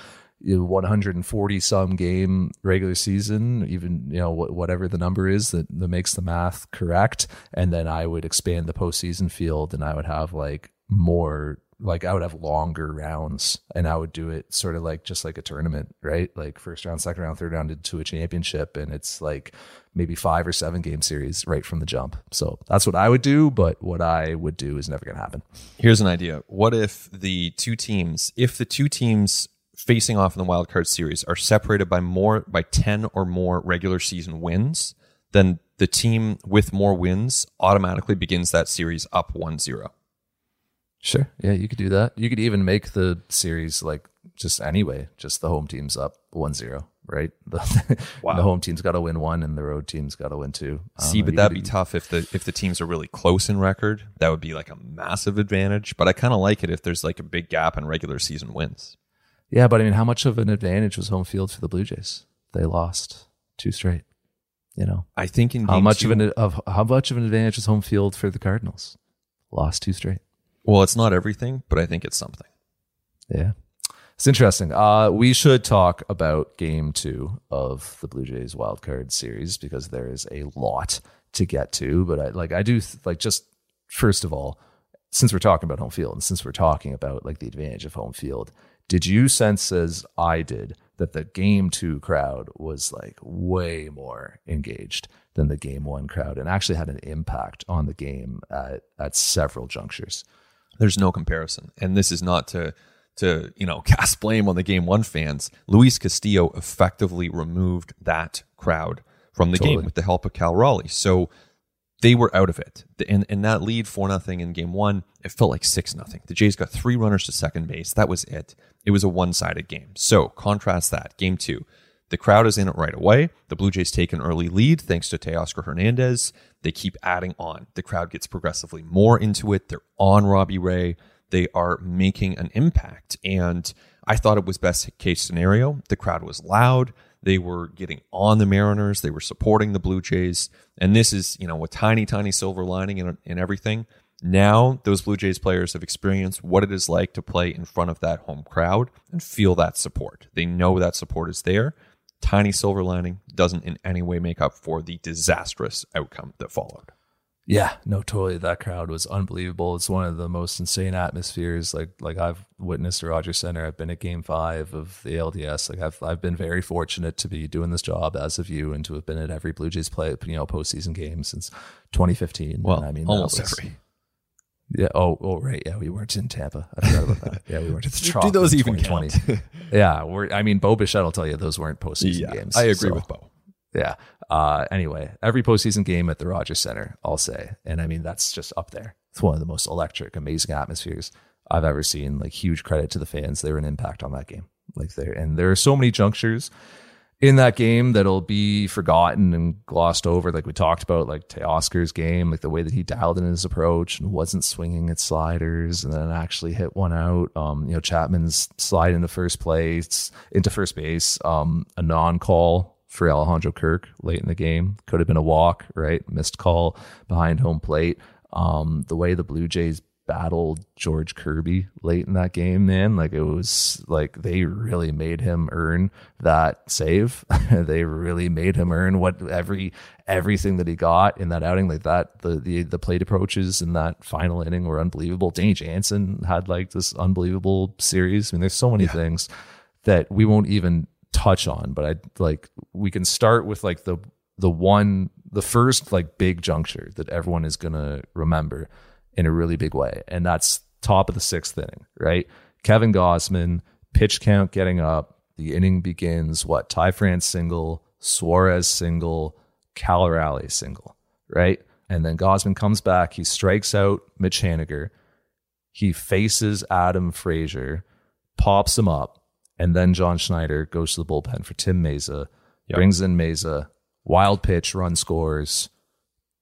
140 some game regular season, even you know wh- whatever the number is that, that makes the math correct, and then I would expand the postseason field, and I would have like more like I would have longer rounds, and I would do it sort of like just like a tournament, right? Like first round, second round, third round into a championship, and it's like maybe five or seven game series right from the jump. So that's what I would do, but what I would do is never going to happen. Here's an idea. What if the two teams, if the two teams facing off in the wild card series are separated by more by 10 or more regular season wins, then the team with more wins automatically begins that series up 1-0. Sure. Yeah, you could do that. You could even make the series like just anyway, just the home team's up 1-0, right? The, Wow. the home team's got to win one and the road team's got to win two. See, but that'd could be do- tough if the if the teams are really close in record. That would be like a massive advantage. But I kind of like it if there's like a big gap in regular season wins. Yeah, but I mean, how much of an advantage was home field for the Blue Jays? They lost two straight. You know, I think in how much two- of an of how much of an advantage was home field for the Cardinals? Lost two straight. Well, it's not everything, but I think it's something. Yeah. It's interesting. Uh, we should talk about game two of the Blue Jays wild card series because there is a lot to get to, but I like I do th- like just first of all, since we're talking about home field and since we're talking about like the advantage of home field, did you sense as I did that the game two crowd was like way more engaged than the game one crowd and actually had an impact on the game at, at several junctures? There's no comparison. And this is not to to, you know, cast blame on the game one fans. Luis Castillo effectively removed that crowd from the Totally. game with the help of Cal Raleigh. So they were out of it. And, and that lead four nothing in game one, it felt like six nothing. The Jays got three runners to second base. That was it. It was a one sided game. So contrast that. Game two. The crowd is in it right away. The Blue Jays take an early lead thanks to Teoscar Hernandez. They keep adding on. The crowd gets progressively more into it. They're on Robbie Ray. They are making an impact. And I thought it was best case scenario. The crowd was loud. They were getting on the Mariners. They were supporting the Blue Jays. And this is, you know, a tiny, tiny silver lining in, in everything. Now, those Blue Jays players have experienced what it is like to play in front of that home crowd and feel that support. They know that support is there. Tiny silver lining doesn't in any way make up for the disastrous outcome that followed. Yeah, no, totally. That crowd was unbelievable. It's one of the most insane atmospheres like like I've witnessed at Rogers Centre. I've been at Game Five of the ALDS. Like I've I've been very fortunate to be doing this job as of you and to have been at every Blue Jays play you know postseason game since 2015. Well, And I mean almost was- every. Yeah. Oh, oh, right. Yeah, we weren't in Tampa. I forgot about that. Yeah, we weren't at the Do those even 2020. yeah, we're. I mean, Bo Bichette will tell you those weren't postseason games. I agree so- with Bo. yeah. Uh, anyway, every postseason game at the Rogers Centre, I'll say, and I mean that's just up there. It's one of the most electric, amazing atmospheres I've ever seen. Like huge credit to the fans; they were an impact on that game. Like there, and there are so many junctures in that game that'll be forgotten and glossed over. Like we talked about, like Teoscar's game, like the way that he dialed in his approach and wasn't swinging at sliders, and then actually hit one out. Um, you know, Chapman's slide into first place, into first base, um, a non-call for Alejandro Kirk late in the game could have been a walk, right? Missed call behind home plate. Um, the way the Blue Jays battled George Kirby late in that game, man. Like it was like they really made him earn that save. they really made him earn what every everything that he got in that outing. Like that, the the the plate approaches in that final inning were unbelievable. Danny Jansen had like this unbelievable series. I mean, there's so many things that we won't even touch on, but I like we can start with like the the one the first like big juncture that everyone is gonna remember in a really big way, and that's top of the sixth inning, right? Kevin Gausman, pitch count getting up, the inning begins. What Ty France single, Suarez single, Cal Raleigh single, right? And then Gausman comes back. He strikes out Mitch Haniger. He faces Adam Frazier, pops him up, and then John Schneider goes to the bullpen for Tim Mayza, brings in Mayza, wild pitch, run scores,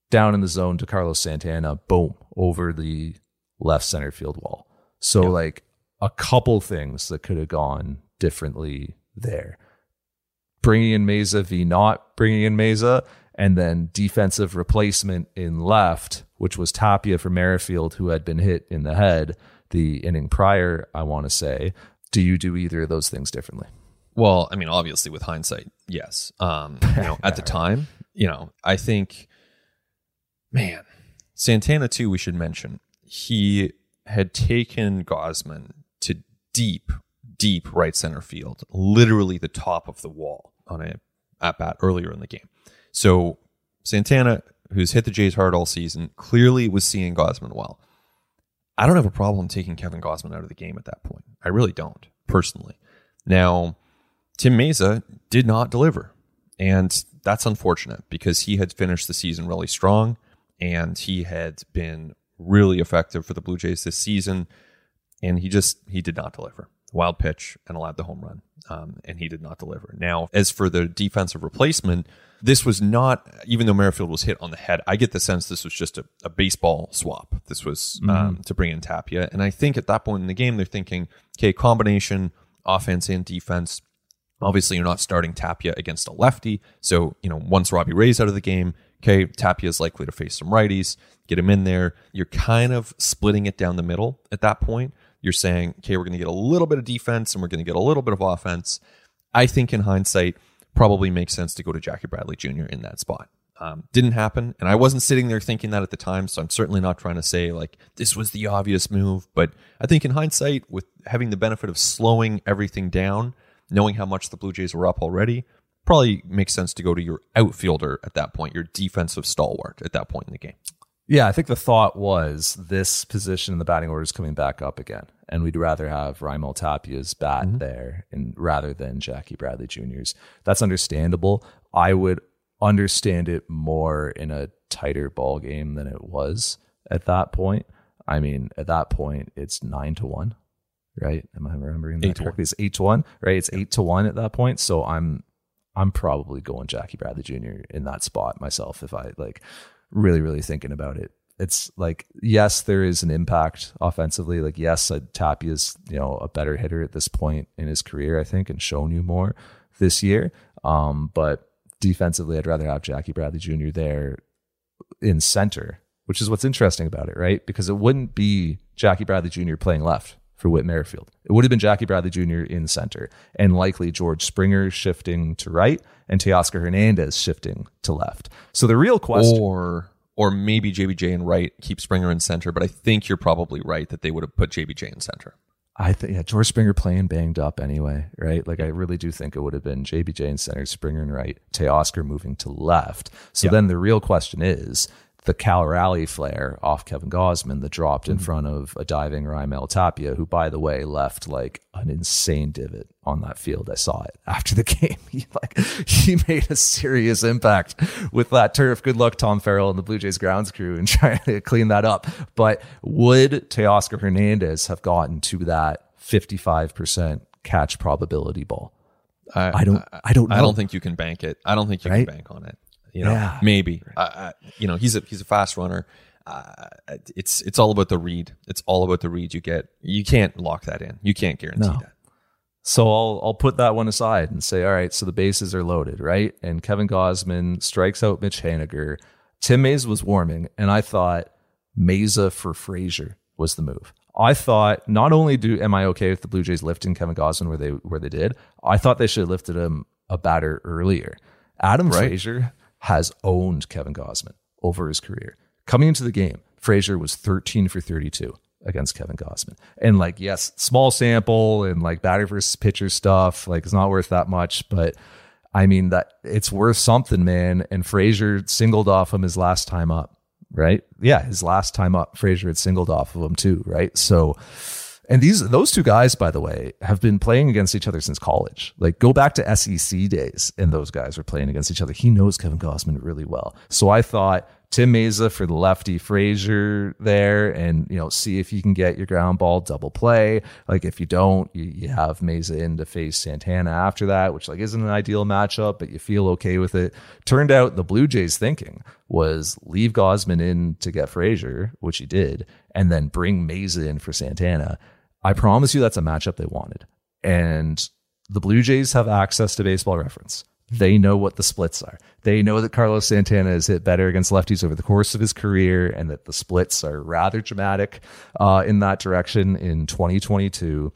down in the zone to Carlos Santana, boom, over the left center field wall. So, like, a couple things that could have gone differently there. Bringing in Mayza v not bringing in Mayza, and then defensive replacement in left, which was Tapia for Merrifield, who had been hit in the head the inning prior, I want to say. Do you do either of those things differently? Well, I mean, obviously, with hindsight, yes. Um, you know, at the time, you know, I think, man, Santana too. We should mention he had taken Gausman to deep, deep right center field, literally the top of the wall on a at bat earlier in the game. So Santana, who's hit the Jays hard all season, clearly was seeing Gausman well. I don't have a problem taking Kevin Gausman out of the game at that point. I really don't, personally. Now, Tim Mayza did not deliver. And that's unfortunate because he had finished the season really strong and he had been really effective for the Blue Jays this season. And he just, he did not deliver. Wild pitch and allowed the home run. Um, and he did not deliver. Now, as for the defensive replacement, this was not, even though Merrifield was hit on the head, I get the sense this was just a, a baseball swap. This was um, to bring in Tapia. And I think at that point in the game, they're thinking, okay, combination, offense and defense. Obviously, you're not starting Tapia against a lefty. So, you know, once Robbie Ray's out of the game, okay, Tapia is likely to face some righties, get him in there. You're kind of splitting it down the middle at that point. You're saying, okay, we're going to get a little bit of defense and we're going to get a little bit of offense. I think in hindsight, probably makes sense to go to Jackie Bradley Jr. in that spot. Um, didn't happen, and I wasn't sitting there thinking that at the time. So I'm certainly not trying to say like this was the obvious move. But I think in hindsight, with having the benefit of slowing everything down, knowing how much the Blue Jays were up already, probably makes sense to go to your outfielder at that point, your defensive stalwart at that point in the game. Yeah, I think the thought was this position in the batting order is coming back up again, and we'd rather have Raimel Tapia's bat Mm-hmm. there, and rather than Jackie Bradley Jr.'s. That's understandable. I would understand it more in a tighter ball game than it was at that point. I mean, at that point, it's nine to one, right? Am I remembering that Eight correctly? It's eight to one, right? It's eight to one at that point. So I'm I'm probably going Jackie Bradley Jr. in that spot myself if I like really, really thinking about it. It's like, yes, there is an impact offensively. Like, yes, uh, is, you know, a better hitter at this point in his career, I think, and shown you more this year. Um, but defensively, I'd rather have Jackie Bradley Jr. there in center, which is what's interesting about it, right? Because it wouldn't be Jackie Bradley Jr. playing left for Whit Merrifield. It would have been Jackie Bradley Jr. in center and likely George Springer shifting to right and Teoscar Hernandez shifting to left. So the real question, Or or maybe JBJ in right, keep Springer in center. But I think you're probably right that they would have put JBJ in center. I think, yeah, George Springer playing banged up anyway, right? Like I really do think it would have been JBJ in center, Springer in right, Teoscar moving to left. So then the real question is the Cal Raleigh flare off Kevin Gausman that dropped in mm-hmm. front of a diving Raimel Tapia, who, by the way, left like an insane divot on that field. I saw it after the game. He like he made a serious impact with that turf. Good luck, Tom Farrell and the Blue Jays grounds crew in trying to clean that up. But would Teoscar Hernandez have gotten to that 55% catch probability ball? I don't I don't know. I don't think you can bank it. I don't think you Right? can bank on it. You know, Yeah. maybe. I, you know, he's a he's a fast runner. Uh, it's it's all about the read. It's all about the read you get. You can't lock that in. You can't guarantee No. that. So I'll I'll put that one aside and say, all right, so the bases are loaded, right? And Kevin Gausman strikes out Mitch Haniger. Tim Mayza was warming, and I thought Mayza for Frazier was the move. I thought not only do am I okay with the Blue Jays lifting Kevin Gausman where they where they did, I thought they should have lifted him a batter earlier. Adam Frazier has owned Kevin Gausman over his career. Coming into the game, Frazier was 13 for 32 against Kevin Gausman. And like, yes, small sample and like batter versus pitcher stuff, like it's not worth that much, but I mean that it's worth something, man. And Frazier singled off him his last time up, right? Yeah, his last time up, Frazier had singled off of him too, right? So and these those two guys, by the way, have been playing against each other since college. Like go back to SEC days, and those guys were playing against each other. He knows Kevin Gausman really well. So I thought Tim Mayza for the lefty Frazier there, and you know, see if you can get your ground ball double play. Like if you don't, you, you have Mayza in to face Santana after that, which like isn't an ideal matchup, but you feel okay with it. Turned out the Blue Jays thinking was leave Gausman in to get Frazier, which he did, and then bring Mayza in for Santana. I promise you that's a matchup they wanted. And the Blue Jays have access to baseball reference. They know what the splits are. They know that Carlos Santana has hit better against lefties over the course of his career and that the splits are rather dramatic uh, in that direction in 2022.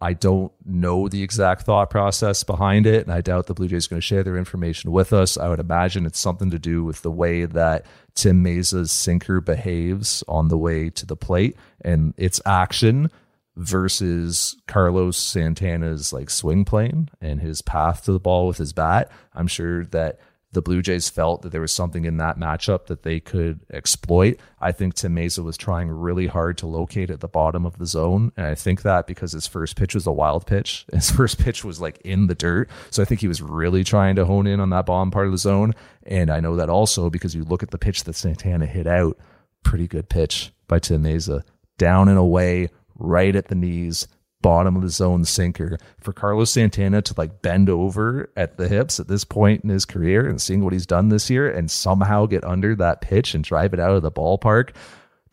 I don't know the exact thought process behind it, and I doubt the Blue Jays are going to share their information with us. I would imagine it's something to do with the way that Tim Mayza's sinker behaves on the way to the plate and its action versus Carlos Santana's like swing plane and his path to the ball with his bat. I'm sure that the Blue Jays felt that there was something in that matchup that they could exploit. I think Tim Mayza was trying really hard to locate at the bottom of the zone. And I think that because his first pitch was a wild pitch, his first pitch was like in the dirt. So I think he was really trying to hone in on that bottom part of the zone. And I know that also because you look at the pitch that Santana hit out, pretty good pitch by Tim Mayza, down and away, right at the knees, bottom of the zone sinker for Carlos Santana to like bend over at the hips at this point in his career and seeing what he's done this year and somehow get under that pitch and drive it out of the ballpark.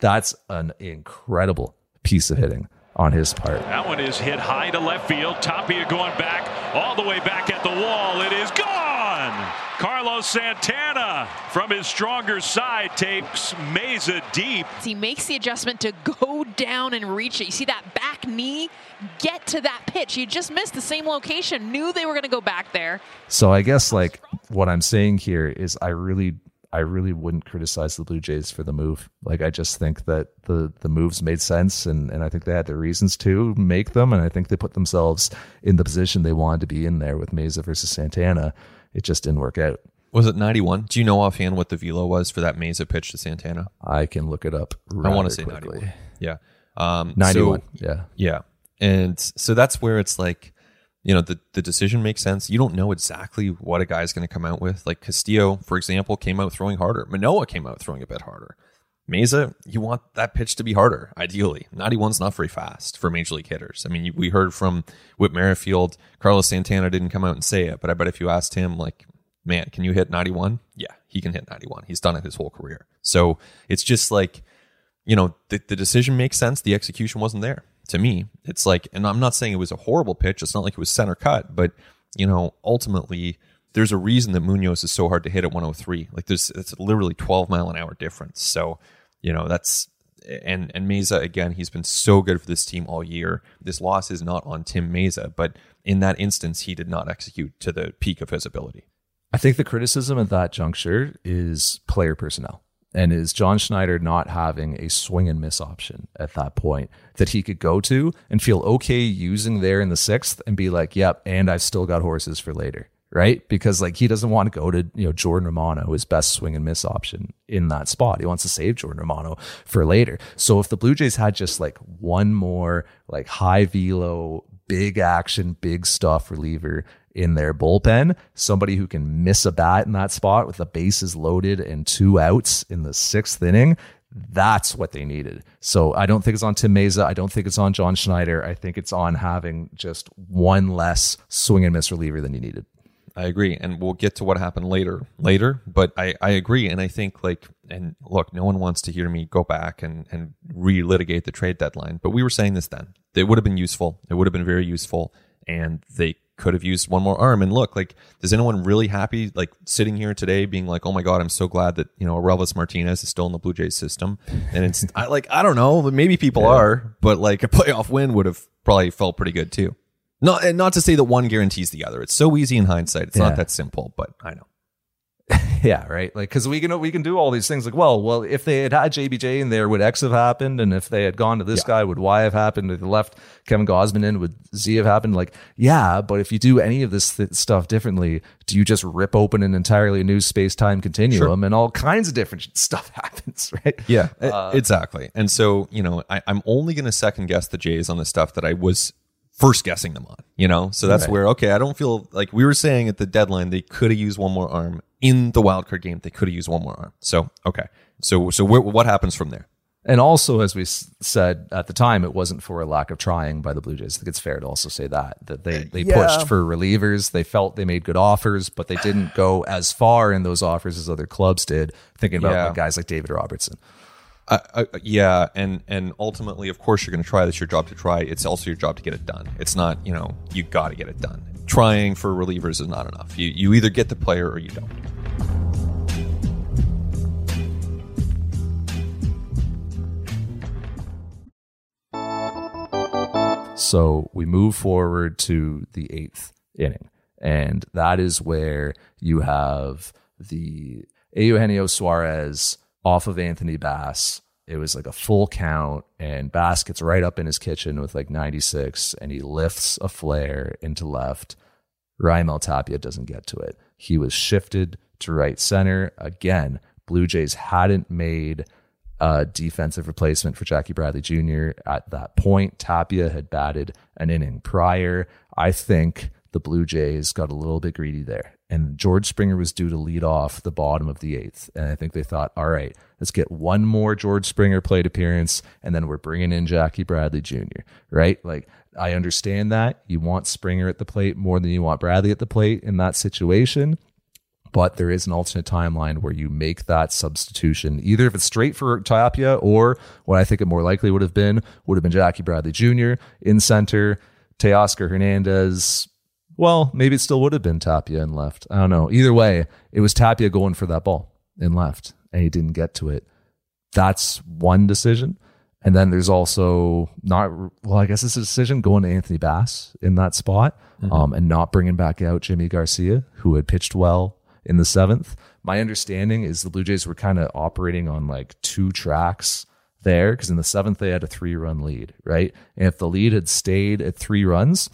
That's an incredible piece of hitting on his part. That one is hit high to left field. Tapia going back, all the way back at the wall. It is gone. Carlos Santana from his stronger side takes Mayza deep. He makes the adjustment to go down and reach it. You see that back knee get to that pitch. He just missed the same location. Knew they were going to go back there. So I guess like what I'm saying here is I really I really wouldn't criticize the Blue Jays for the move. Like I just think that the the moves made sense and and I think they had their reasons to make them and I think they put themselves in the position they wanted to be in there with Mayza versus Santana. It just didn't work out. Was it 91? Do you know offhand what the velo was for that Mayza pitch to Santana? I can look it up. I want to say quickly. 91. Yeah. Um, 91. so- yeah. Yeah. And so that's where it's like, you know, the, the decision makes sense. You don't know exactly what a guy's going to come out with. Like Castillo, for example, came out throwing harder. Manoah came out throwing a bit harder. Mayza, you want that pitch to be harder, ideally. 91's not very fast for major league hitters. I mean, you- we heard from Whit Merrifield, Carlos Santana didn't come out and say it, but I bet if you asked him, like, man, can you hit 91? Yeah, he can hit 91. He's done it his whole career. So it's just like, you know, the, the decision makes sense. The execution wasn't there to me. It's like, and I'm not saying it was a horrible pitch. It's not like it was center cut, but you know, ultimately, there's a reason that Munoz is so hard to hit at 103. Like there's, it's literally 12 mile an hour difference. So, you know, that's and and Mayza again. He's been so good for this team all year. This loss is not on Tim Mayza, but in that instance, he did not execute to the peak of his ability. I think the criticism at that juncture is player personnel and is John Schneider not having a swing and miss option at that point that he could go to and feel okay using there in the sixth and be like, yep, and I've still got horses for later. Right. Because like he doesn't want to go to, you know, Jordan Romano, his best swing and miss option in that spot. He wants to save Jordan Romano for later. So if the Blue Jays had just like one more like high velo, big action, big stuff reliever in their bullpen, somebody who can miss a bat in that spot with the bases loaded and two outs in the sixth inning. That's what they needed. So I don't think it's on Tim Mayza. I don't think it's on John Schneider. I think it's on having just one less swing and miss reliever than you needed. I agree, and we'll get to what happened later. Later, but I, I agree, and I think like and look, no one wants to hear me go back and and relitigate the trade deadline. But we were saying this then. It would have been useful. It would have been very useful, and they could have used one more arm. And look, like, is anyone really happy like sitting here today, being like, oh my god, I'm so glad that you know Relvis Martinez is still in the Blue Jays system? And it's I like I don't know, maybe people are, but like a playoff win would have probably felt pretty good too. Not and not to say that one guarantees the other. It's so easy in hindsight. It's Yeah. not that simple, but I know. Yeah, right. Like, because we can we can do all these things. Like, well, well, if they had had JBJ in there, would X have happened? And if they had gone to this guy, would Y have happened? If they left Kevin Gausman in, would Z have happened? Like, yeah, but if you do any of this th- stuff differently, do you just rip open an entirely new space time continuum, and all kinds of different stuff happens, right? Yeah, e- uh, exactly. And so, you know, I, I'm only going to second guess the Jays on the stuff that I was first guessing them on, you know? So that's Right. where, okay, I don't feel like we were saying at the deadline, they could have used one more arm in the wild card game. They could have used one more arm. So, okay. So, so where, what happens from there? And also, as we said at the time, it wasn't for a lack of trying by the Blue Jays. I think it's fair to also say that that they they pushed for relievers. They felt they made good offers, but they didn't go as far in those offers as other clubs did. Thinking about Yeah. like, guys like David Robertson. I, I, yeah, and and ultimately, of course, you're going to try. That's your job to try. It's also your job to get it done. It's not, you know, you got to get it done. Trying for relievers is not enough. You you either get the player or you don't. So we move forward to the eighth inning, and that is where you have the Eugenio Suarez off of Anthony Bass. It was like a full count, and Bass gets right up in his kitchen with like 96, and he lifts a flare into left. Raimel Tapia doesn't get to it. He was shifted to right center. Again, Blue Jays hadn't made a defensive replacement for Jackie Bradley Jr. at that point. Tapia had batted an inning prior. I think the Blue Jays got a little bit greedy there. And George Springer was due to lead off the bottom of the eighth. And I think they thought, all right, let's get one more George Springer plate appearance, and then we're bringing in Jackie Bradley Jr., right? Like, I understand that. You want Springer at the plate more than you want Bradley at the plate in that situation but there is an alternate timeline where you make that substitution either if it's straight for Tapia or what I think it more likely would have been would have been Jackie Bradley Jr. in center, Teoscar Hernandez. Well, maybe it still would have been Tapia in left. I don't know. Either way, it was Tapia going for that ball in left, and he didn't get to it. That's one decision. And then there's also not, well, I guess it's a decision going to Anthony Bass in that spot um, and not bringing back out Yimi Garcia, who had pitched well in the seventh. My understanding is the Blue Jays were kind of operating on like two tracks there because in the seventh they had a three run lead, right? And if the lead had stayed at three runs,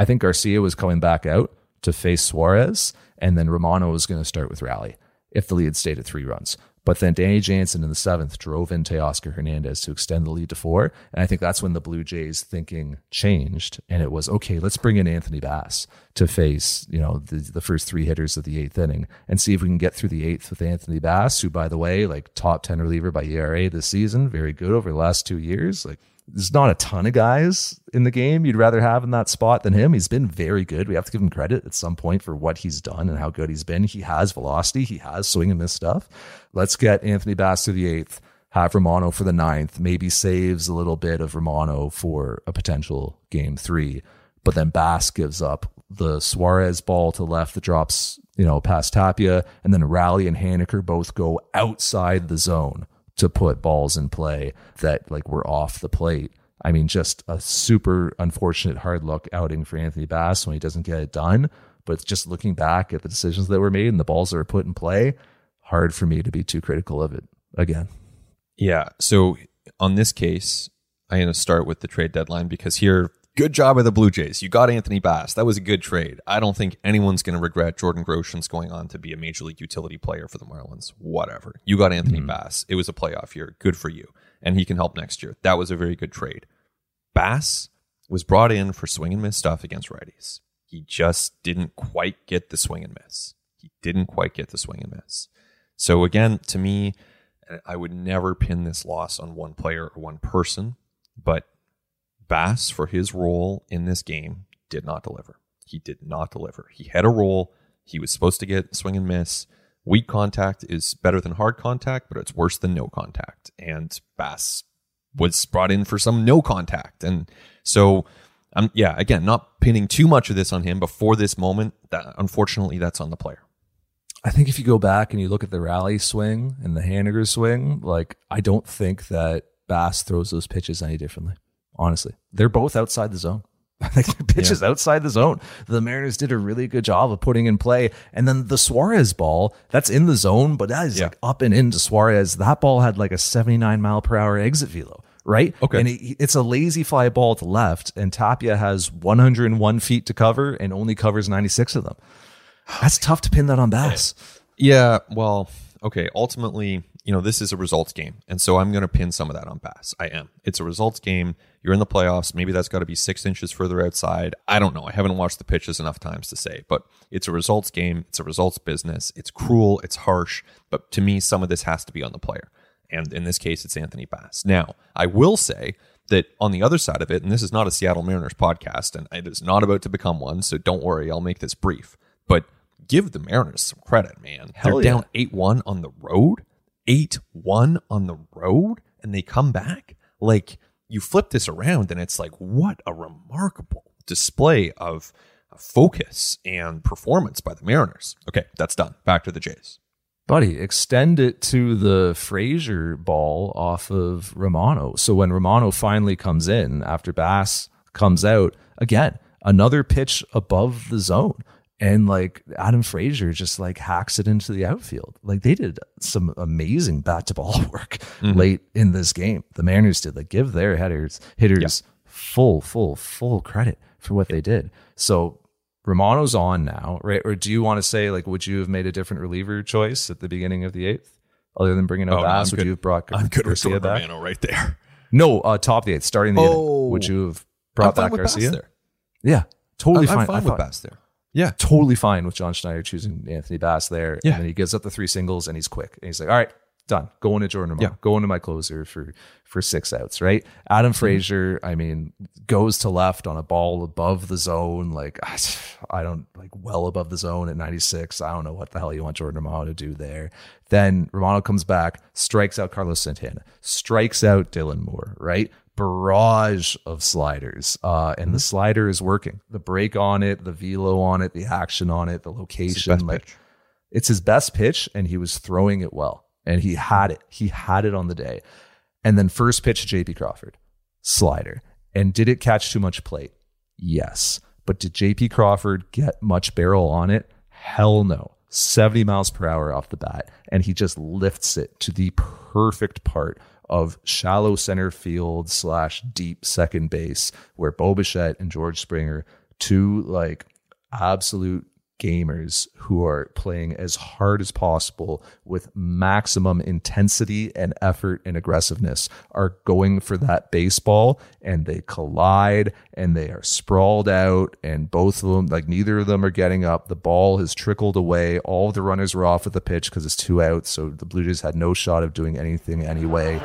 I think Garcia was coming back out to face Suarez, and then Romano was going to start with Raleigh if the lead stayed at three runs. But then Danny Jansen in the seventh drove in Teoscar Hernandez to extend the lead to four. And I think that's when the Blue Jays thinking changed. And it was, okay, let's bring in Anthony Bass to face, you know, the, the first three hitters of the eighth inning and see if we can get through the eighth with Anthony Bass, who, by the way, like top 10 reliever by ERA this season, very good over the last two years. Like there's not a ton of guys in the game you'd rather have in that spot than him. He's been very good. We have to give him credit at some point for what he's done and how good he's been. He has velocity, he has swing and miss stuff. Let's get Anthony Bass to the eighth, have Romano for the ninth, maybe saves a little bit of Romano for a potential game three. But then Bass gives up the Suarez ball to left that drops, you know, past Tapia, and then Raleigh and Haniger both go outside the zone to put balls in play that like were off the plate. I mean, just a super unfortunate hard luck outing for Anthony Bass when he doesn't get it done. But just looking back at the decisions that were made and the balls that were put in play, hard for me to be too critical of it again. Yeah. So on this case, I'm going to start with the trade deadline because here Good job by the Blue Jays. You got Anthony Bass. That was a good trade. I don't think anyone's going to regret Jordan Groshans going on to be a major league utility player for the Marlins. Whatever. You got Anthony mm-hmm. Bass. It was a playoff year. Good for you. And he can help next year. That was a very good trade. Bass was brought in for swing and miss stuff against righties. He just didn't quite get the swing and miss. He didn't quite get the swing and miss. So again, to me, I would never pin this loss on one player or one person, but Bass, for his role in this game, did not deliver. He did not deliver. He had a role. He was supposed to get swing and miss. Weak contact is better than hard contact, but it's worse than no contact. And Bass was brought in for some no contact. And so, um, yeah, again, not pinning too much of this on him before this moment. That unfortunately, that's on the player. I think if you go back and you look at the Raleigh swing and the Haniger swing, like I don't think that Bass throws those pitches any differently honestly. They're both outside the zone. the pitch is outside the zone. The Mariners did a really good job of putting in play. And then the Suarez ball, that's in the zone, but that is yeah. like up and into Suarez. That ball had like a 79 mile per hour exit velo, right? Okay. And it, it's a lazy fly ball to left, and Tapia has 101 feet to cover and only covers 96 of them. That's tough to pin that on Bass. Yeah. Well, okay. Ultimately, you know, this is a results game. And so I'm going to pin some of that on Bass. I am. It's a results game. You're in the playoffs. Maybe that's got to be six inches further outside. I don't know. I haven't watched the pitches enough times to say, but it's a results game. It's a results business. It's cruel. It's harsh. But to me, some of this has to be on the player. And in this case, it's Anthony Bass. Now, I will say that on the other side of it, and this is not a Seattle Mariners podcast, and it is not about to become one, so don't worry, I'll make this brief. But give the Mariners some credit, man. Hell They're yeah. down 8 1 on the road, 8 1 on the road, and they come back. Like, you flip this around and it's like, what a remarkable display of focus and performance by the Mariners. Okay, that's done. Back to the Jays. Buddy, extend it to the Frazier ball off of Romano. So when Romano finally comes in after Bass comes out, again, another pitch above the zone and like Adam Frazier just like hacks it into the outfield. Like they did some amazing bat to ball work mm-hmm. late in this game. The Mariners did like give their hitters hitters yeah. full full full credit for what they did. So Romano's on now, right? Or do you want to say like would you have made a different reliever choice at the beginning of the eighth, other than bringing up oh, Bass? would good. you have brought I'm good Garcia with back? Romano right there. No, uh, top of the eighth, starting the oh, inning. Would you have brought back Garcia? Yeah, totally I'm, fine. I'm fine with Bass there. Yeah. Totally fine with John Schneider choosing Anthony Bass there. Yeah. And then he gives up the three singles and he's quick. And he's like, all right, done. Going to Jordan Romano. Yeah. Going to my closer for for six outs, right? Adam mm-hmm. Frazier, I mean, goes to left on a ball above the zone, like I don't like well above the zone at 96. I don't know what the hell you want Jordan Romano to do there. Then Romano comes back, strikes out Carlos Santana, strikes out Dylan Moore, right? Barrage of sliders. Uh, and the mm-hmm. slider is working. The break on it, the velo on it, the action on it, the location. It's like pitch. it's his best pitch, and he was throwing it well. And he had it. He had it on the day. And then first pitch JP Crawford, slider. And did it catch too much plate? Yes. But did JP Crawford get much barrel on it? Hell no. 70 miles per hour off the bat, and he just lifts it to the perfect part of shallow center field slash deep second base, where Bo Bichette and George Springer, two like absolute gamers who are playing as hard as possible with maximum intensity and effort and aggressiveness are going for that baseball and they collide and they are sprawled out and both of them like neither of them are getting up the ball has trickled away all the runners were off at the pitch because it's two outs so the blue jays had no shot of doing anything anyway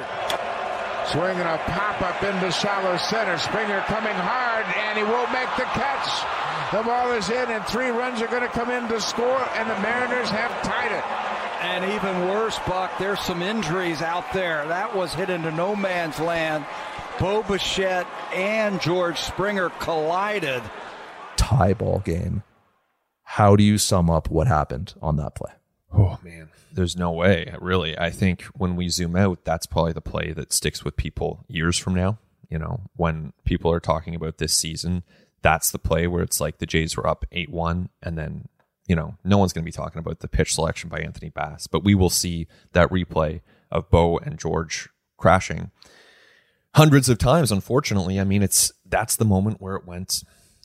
Swinging a pop up into shallow center. Springer coming hard, and he won't make the catch. The ball is in, and three runs are going to come in to score, and the Mariners have tied it. And even worse, Buck, there's some injuries out there. That was hit into no man's land. Bo Bichette and George Springer collided. tie ball game how do you sum up what happened on that play Oh man, there's no way. Really, I think when we zoom out, that's probably the play that sticks with people years from now. You know, when people are talking about this season, that's the play where it's like the Jays were up eight one, and then you know no one's going to be talking about the pitch selection by Anthony Bass, but we will see that replay of Bo and George crashing hundreds of times. Unfortunately, I mean it's that's the moment where it went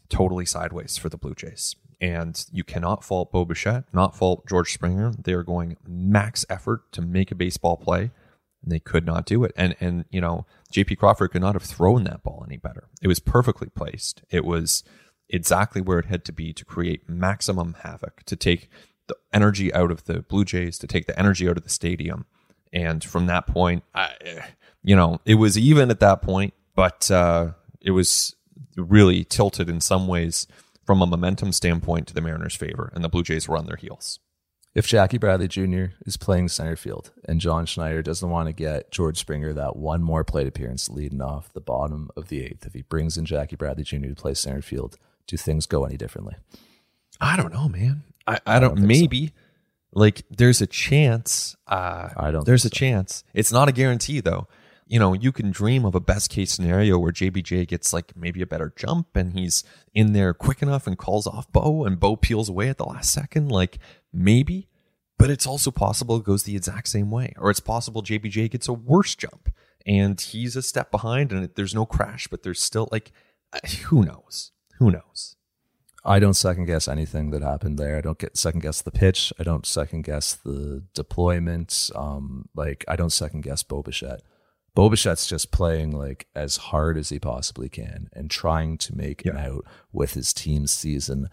totally sideways for the Blue Jays. And you cannot fault Bo Bichette, not fault George Springer. They are going max effort to make a baseball play, and they could not do it. And and you know, JP Crawford could not have thrown that ball any better. It was perfectly placed. It was exactly where it had to be to create maximum havoc, to take the energy out of the Blue Jays, to take the energy out of the stadium. And from that point, I, you know, it was even at that point, but uh, it was really tilted in some ways from a momentum standpoint to the Mariners' favor, and the Blue Jays were on their heels. If Jackie Bradley Jr. is playing center field and John Schneider doesn't want to get George Springer that one more plate appearance leading off the bottom of the eighth, if he brings in Jackie Bradley Jr. to play center field, do things go any differently? I don't know, man. I, I don't, think so. maybe like there's a chance. Uh, I don't There's a so. chance. It's not a guarantee though. You know, you can dream of a best case scenario where JBJ gets like maybe a better jump and he's in there quick enough and calls off Bo and Bo peels away at the last second. Like maybe, but it's also possible it goes the exact same way. Or it's possible JBJ gets a worse jump and he's a step behind and there's no crash, but there's still like, who knows? Who knows? I don't second guess anything that happened there. I don't get second guess the pitch. I don't second guess the deployment. Um, like I don't second guess Bo Bichette. Bo Bichette's just playing like as hard as he possibly can and trying to make it out with his team's season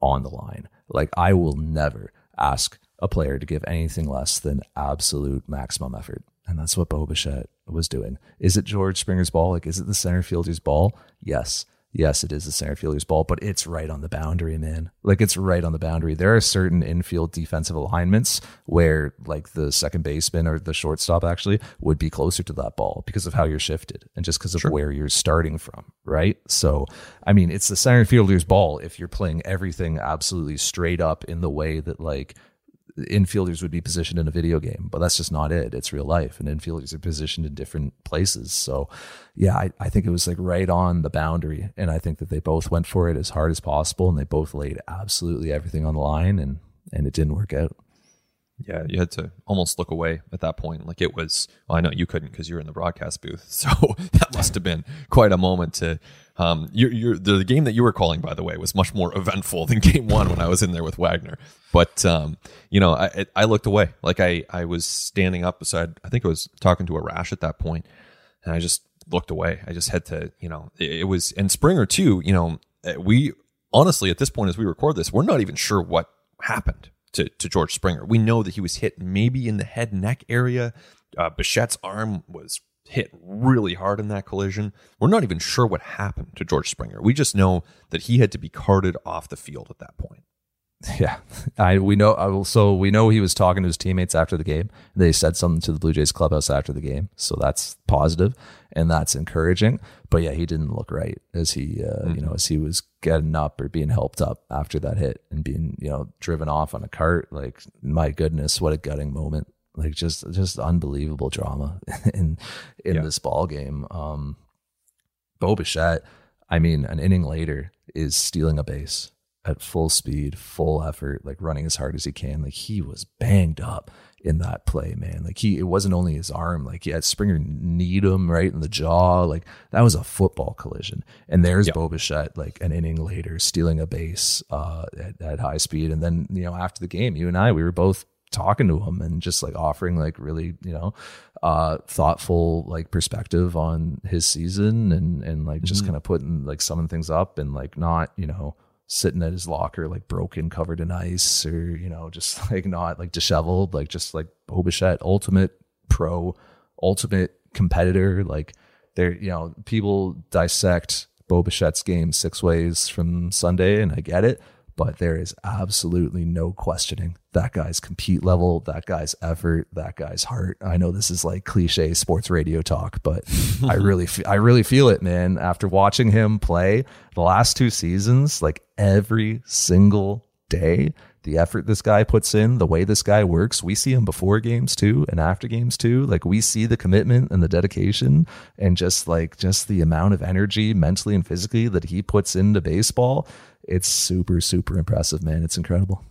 on the line. Like I will never ask a player to give anything less than absolute maximum effort. And that's what Bo Bichette was doing. Is it George Springer's ball? Like, is it the center fielder's ball? Yes. Yes, it is the center fielder's ball, but it's right on the boundary, man. Like it's right on the boundary. There are certain infield defensive alignments where like the second baseman or the shortstop actually would be closer to that ball because of how you're shifted and just because of where you're starting from, right? So, I mean, it's the center fielder's ball if you're playing everything absolutely straight up in the way that like infielders would be positioned in a video game, but that's just not it. It's real life, and infielders are positioned in different places. So, yeah, I, I think it was like right on the boundary, and I think that they both went for it as hard as possible, and they both laid absolutely everything on the line, and and it didn't work out. Yeah, you had to almost look away at that point. Like it was, well, I know you couldn't because you were in the broadcast booth. So that must have been quite a moment to. Um, you're, you're, the, game that you were calling, by the way, was much more eventful than game one when I was in there with Wagner. But um, you know, I I looked away. Like I I was standing up beside. I think I was talking to Arash at that point, and I just looked away. I just had to, you know, it, it was and Springer too. You know, uh, we honestly at this point as we record this, we're not even sure what happened to, to George Springer. We know that he was hit maybe in the head neck area. Uh, Bichette's arm was hit really hard in that collision. We're not even sure what happened to George Springer. We just know that he had to be carted off the field at that point. Yeah, I we know. So we know he was talking to his teammates after the game. They said something to the Blue Jays clubhouse after the game, so that's positive and that's encouraging. But yeah, he didn't look right as he, uh, you know, as he was getting up or being helped up after that hit and being, you know, driven off on a cart. Like, my goodness, what a gutting moment! Like, just just unbelievable drama in in Yeah. this ball game. Um, Bo Bichette, I mean, an inning later is stealing a base at full speed, full effort, like running as hard as he can. Like he was banged up in that play, man. Like he, it wasn't only his arm. Like he had Springer need him right in the jaw. Like that was a football collision. And there's yep. Bo Bichette, like an inning later, stealing a base uh, at, at high speed. And then you know after the game, you and I, we were both talking to him and just like offering like really you know uh thoughtful like perspective on his season and and like just mm-hmm. kind of putting like summing things up and like not you know sitting at his locker like broken covered in ice or you know just like not like disheveled like just like Bo Bichette ultimate pro ultimate competitor. Like there you know people dissect Bo Bichette's game six ways from Sunday and I get it but there is absolutely no questioning that guy's compete level, that guy's effort, that guy's heart. I know this is like cliche sports radio talk, but I really, I really feel it, man. After watching him play the last two seasons, like every single day, the effort this guy puts in, the way this guy works, we see him before games too and after games too. Like we see the commitment and the dedication and just like just the amount of energy mentally and physically that he puts into baseball it's super super impressive, man. It's incredible.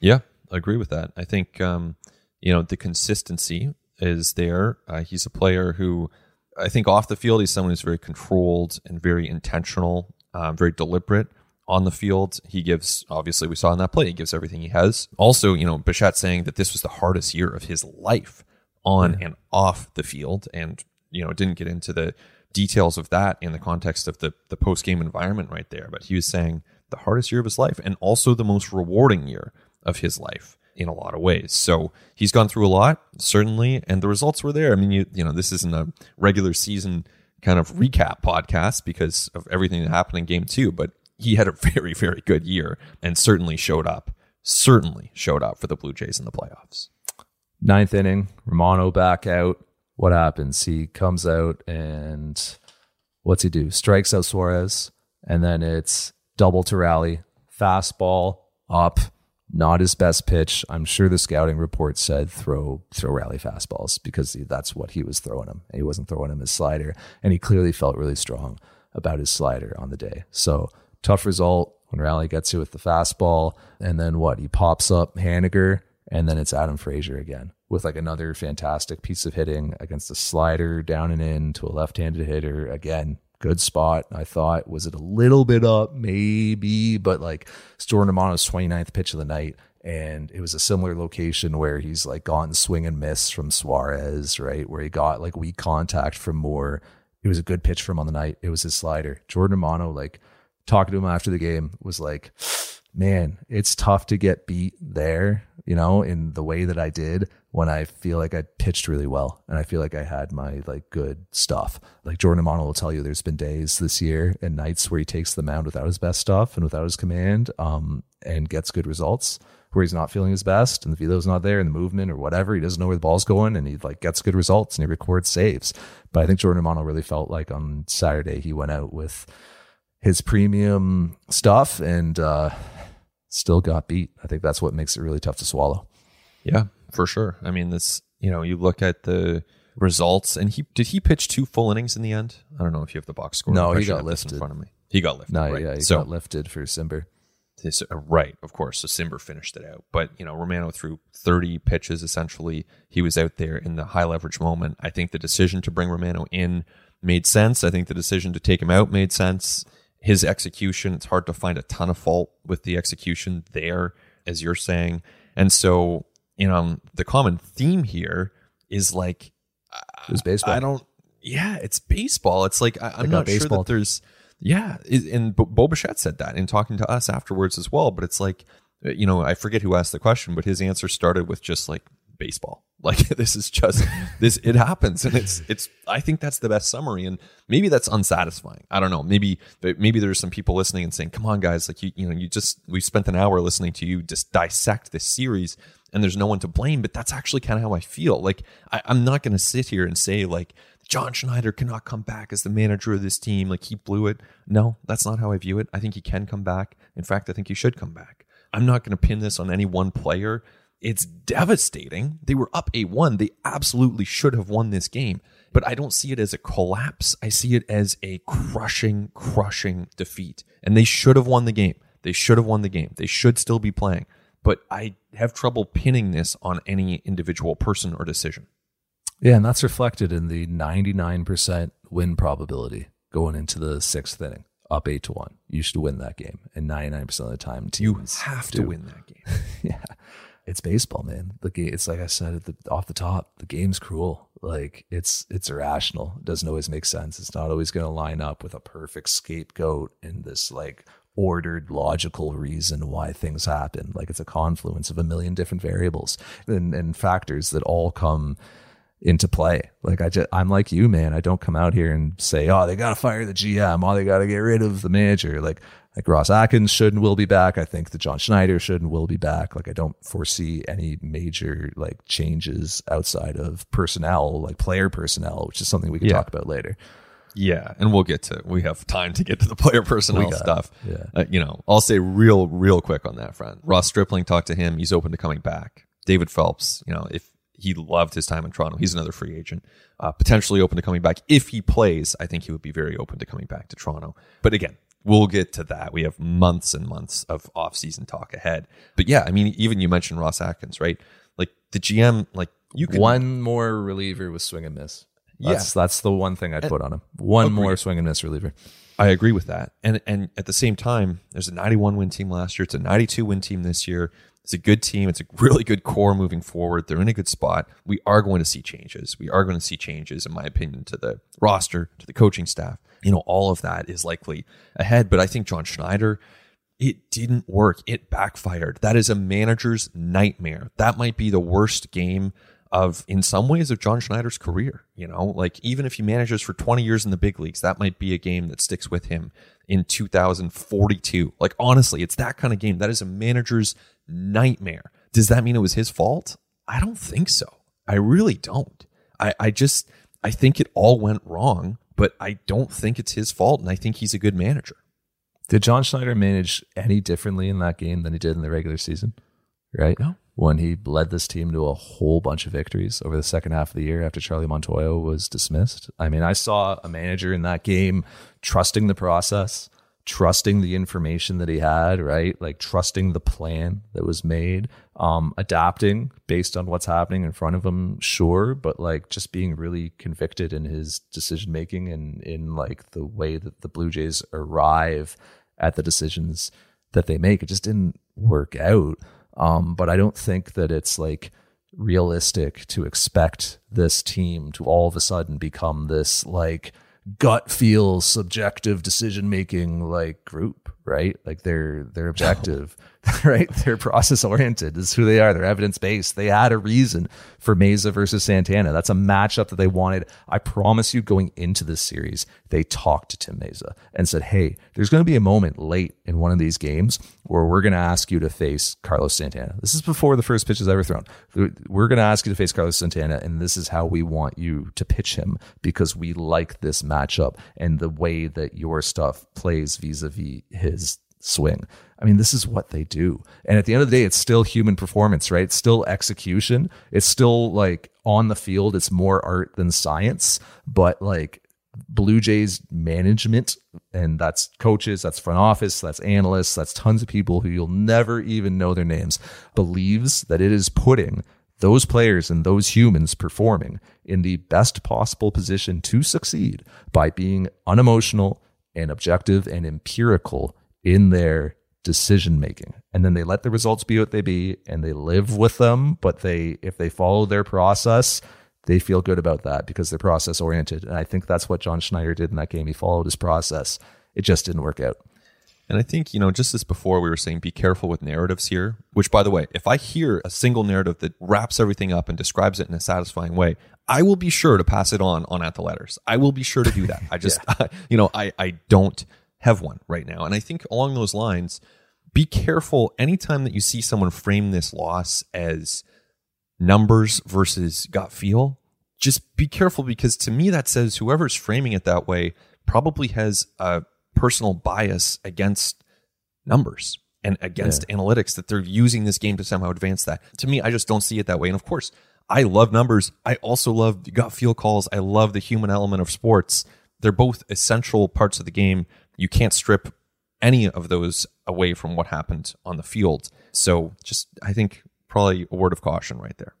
Yeah, I agree with that. I think um, you know the consistency is there. Uh, he's a player who I think off the field he's someone who's very controlled and very intentional, uh, very deliberate. On the field, he gives obviously we saw in that play he gives everything he has. Also, you know, Bichette saying that this was the hardest year of his life on yeah. and off the field, and you know didn't get into the details of that in the context of the the post game environment right there. But he was saying the hardest year of his life and also the most rewarding year of his life in a lot of ways. So he's gone through a lot, certainly, and the results were there. I mean, you you know, this isn't a regular season kind of recap podcast because of everything that happened in game two, but he had a very, very good year and certainly showed up, certainly showed up for the Blue Jays in the playoffs. Ninth inning, Romano back out. What happens? He comes out and what's he do? Strikes out Suarez, and then it's double to Raleigh, fastball up, not his best pitch. I'm sure the scouting report said throw throw Raleigh fastballs because that's what he was throwing him. He wasn't throwing him his slider, and he clearly felt really strong about his slider on the day. So tough result when Raleigh gets you with the fastball, and then what? He pops up Haniger, and then it's Adam Frazier again with like another fantastic piece of hitting against a slider down and in to a left-handed hitter. Again, good spot. I thought, was it a little bit up? Maybe, but like Jordan Romano's 29th pitch of the night. And it was a similar location where he's like gone swing and miss from Suarez, right? Where he got like weak contact from Moore. It was a good pitch for him on the night. It was his slider. Jordan Romano, like talking to him after the game, was like, man, it's tough to get beat there, you know, in the way that I did when I feel like I pitched really well and I feel like I had my like good stuff. Like Jordan Romano will tell you there's been days this year and nights where he takes the mound without his best stuff and without his command um, and gets good results where he's not feeling his best and the velo's not there and the movement or whatever. He doesn't know where the ball's going and he like gets good results and he records saves. But I think Jordan Romano really felt like on Saturday he went out with his premium stuff and uh, still got beat. I think that's what makes it really tough to swallow. Yeah, for sure. I mean, this you know, you look at the results, and he did he pitch two full innings in the end? I don't know if you have the box score. No, he got lifted in front of me. He got lifted. No, right? yeah, he so, got lifted for Cimber. This, uh, right, of course. So Cimber finished it out, but you know, Romano threw 30 pitches. Essentially, he was out there in the high leverage moment. I think the decision to bring Romano in made sense. I think the decision to take him out made sense. His execution, it's hard to find a ton of fault with the execution there, as you're saying. And so you know, the common theme here is like, it was baseball. I don't, yeah, it's baseball. It's like, I, am not sure that there's, yeah. And Bo Bichette said that in talking to us afterwards as well. But it's like, you know, I forget who asked the question, but his answer started with just like baseball. Like this is just this it happens and it's it's I think that's the best summary and maybe that's unsatisfying. I don't know. Maybe maybe there's some people listening and saying, "Come on guys, like you you know, you just we spent an hour listening to you just dissect this series and there's no one to blame. But that's actually kind of how I feel. Like I, I'm not going to sit here and say like John Schneider cannot come back as the manager of this team. Like he blew it. No, that's not how I view it. I think he can come back. In fact, I think he should come back. I'm not going to pin this on any one player. It's devastating. They were up a 1. They absolutely should have won this game. But I don't see it as a collapse. I see it as a crushing, crushing defeat. And they should have won the game. They should have won the game. They should still be playing. But I have trouble pinning this on any individual person or decision. Yeah, and that's reflected in the 99% win probability going into the sixth inning, up eight to one. You should win that game, and 99% of the time, You have do. to win that game. yeah, it's baseball, man. The game, it's like I said at the, off the top. The game's cruel. Like it's it's irrational. It doesn't always make sense. It's not always going to line up with a perfect scapegoat and this like ordered logical reason why things happen. Like it's a confluence of a million different variables and, and factors that all come into play. Like I just, I'm like you, man. I don't come out here and say, oh, they got to fire the GM. Oh, they got to get rid of the manager. Like, like Ross Atkins should and will be back. I think that John Schneider should and will be back. Like I don't foresee any major like changes outside of personnel, like player personnel, which is something we can Yeah. talk about later. Yeah, and we'll get to we have time to get to the player personnel got stuff. Yeah. Uh, you know, I'll say real real quick on that front. Ross Stripling talked to him. He's open to coming back. David Phelps, you know, if he loved his time in Toronto, he's another free agent, uh, potentially open to coming back if he plays. I think he would be very open to coming back to Toronto. But again, we'll get to that. We have months and months of off-season talk ahead. But yeah, I mean, even you mentioned Ross Atkins, right? Like the GM, like you could one more reliever with swing and miss. That's, that's the one thing I'd put on him. One more swing and miss reliever. I agree with that. And and at the same time, there's a 91 win team last year. It's a 92 win team this year. It's a good team. It's a really good core moving forward. They're in a good spot. We are going to see changes. We are going to see changes, in my opinion, to the roster, to the coaching staff. You know, all of that is likely ahead. But I think John Schneider, it didn't work. It backfired. That is a manager's nightmare. That might be the worst game of, in some ways, of John Schneider's career. You know, like even if he manages for 20 years in the big leagues, that might be a game that sticks with him in 2042. Like, honestly, it's that kind of game. That is a manager's nightmare. Does that mean it was his fault? I don't think so. I really don't. I, I just, I think it all went wrong, but I don't think it's his fault. And I think he's a good manager. Did John Schneider manage any differently in that game than he did in the regular season? Right? No. When he led this team to a whole bunch of victories over the second half of the year after Charlie Montoyo was dismissed. I mean, I saw a manager in that game trusting the process, trusting the information that he had, right? Like trusting the plan that was made, um, adapting based on what's happening in front of him, sure, but like just being really convicted in his decision making and in like the way that the Blue Jays arrive at the decisions that they make. It just didn't work out. Um, but I don't think that it's like realistic to expect this team to all of a sudden become this like gut feel subjective decision making like group right? Like they're they're objective right? They're process oriented. This is who they are. They're evidence based. They had a reason for Mayza versus Santana. That's a matchup that they wanted. I promise you going into this series they talked to Tim Mayza and said hey there's going to be a moment late in one of these games where we're going to ask you to face Carlos Santana. This is before the first pitch is ever thrown. We're going to ask you to face Carlos Santana and this is how we want you to pitch him because we like this matchup and the way that your stuff plays vis-a-vis his swing. I mean, this is what they do. And at the end of the day, it's still human performance, right? It's still execution. It's still like on the field, it's more art than science. But like Blue Jays management, and that's coaches, that's front office, that's analysts, that's tons of people who you'll never even know their names, believes that it is putting those players and those humans performing in the best possible position to succeed by being unemotional and objective and empirical in their decision making. And then they let the results be what they be and they live with them, but they if they follow their process, they feel good about that because they're process oriented. And I think that's what John Schneider did in that game. He followed his process. It just didn't work out. And I think, you know, just as before we were saying, be careful with narratives here, which by the way, if I hear a single narrative that wraps everything up and describes it in a satisfying way, I will be sure to pass it on on at the letters. I will be sure to do that. I just, you know, I, I don't have one right now. And I think along those lines, be careful anytime that you see someone frame this loss as numbers versus gut feel. Just be careful because to me, that says whoever's framing it that way probably has a personal bias against numbers and against analytics that they're using this game to somehow advance that. To me, I just don't see it that way. And of course, I love numbers. I also love gut feel calls. I love the human element of sports. They're both essential parts of the game. You can't strip any of those away from what happened on the field. So just, I think probably a word of caution right there.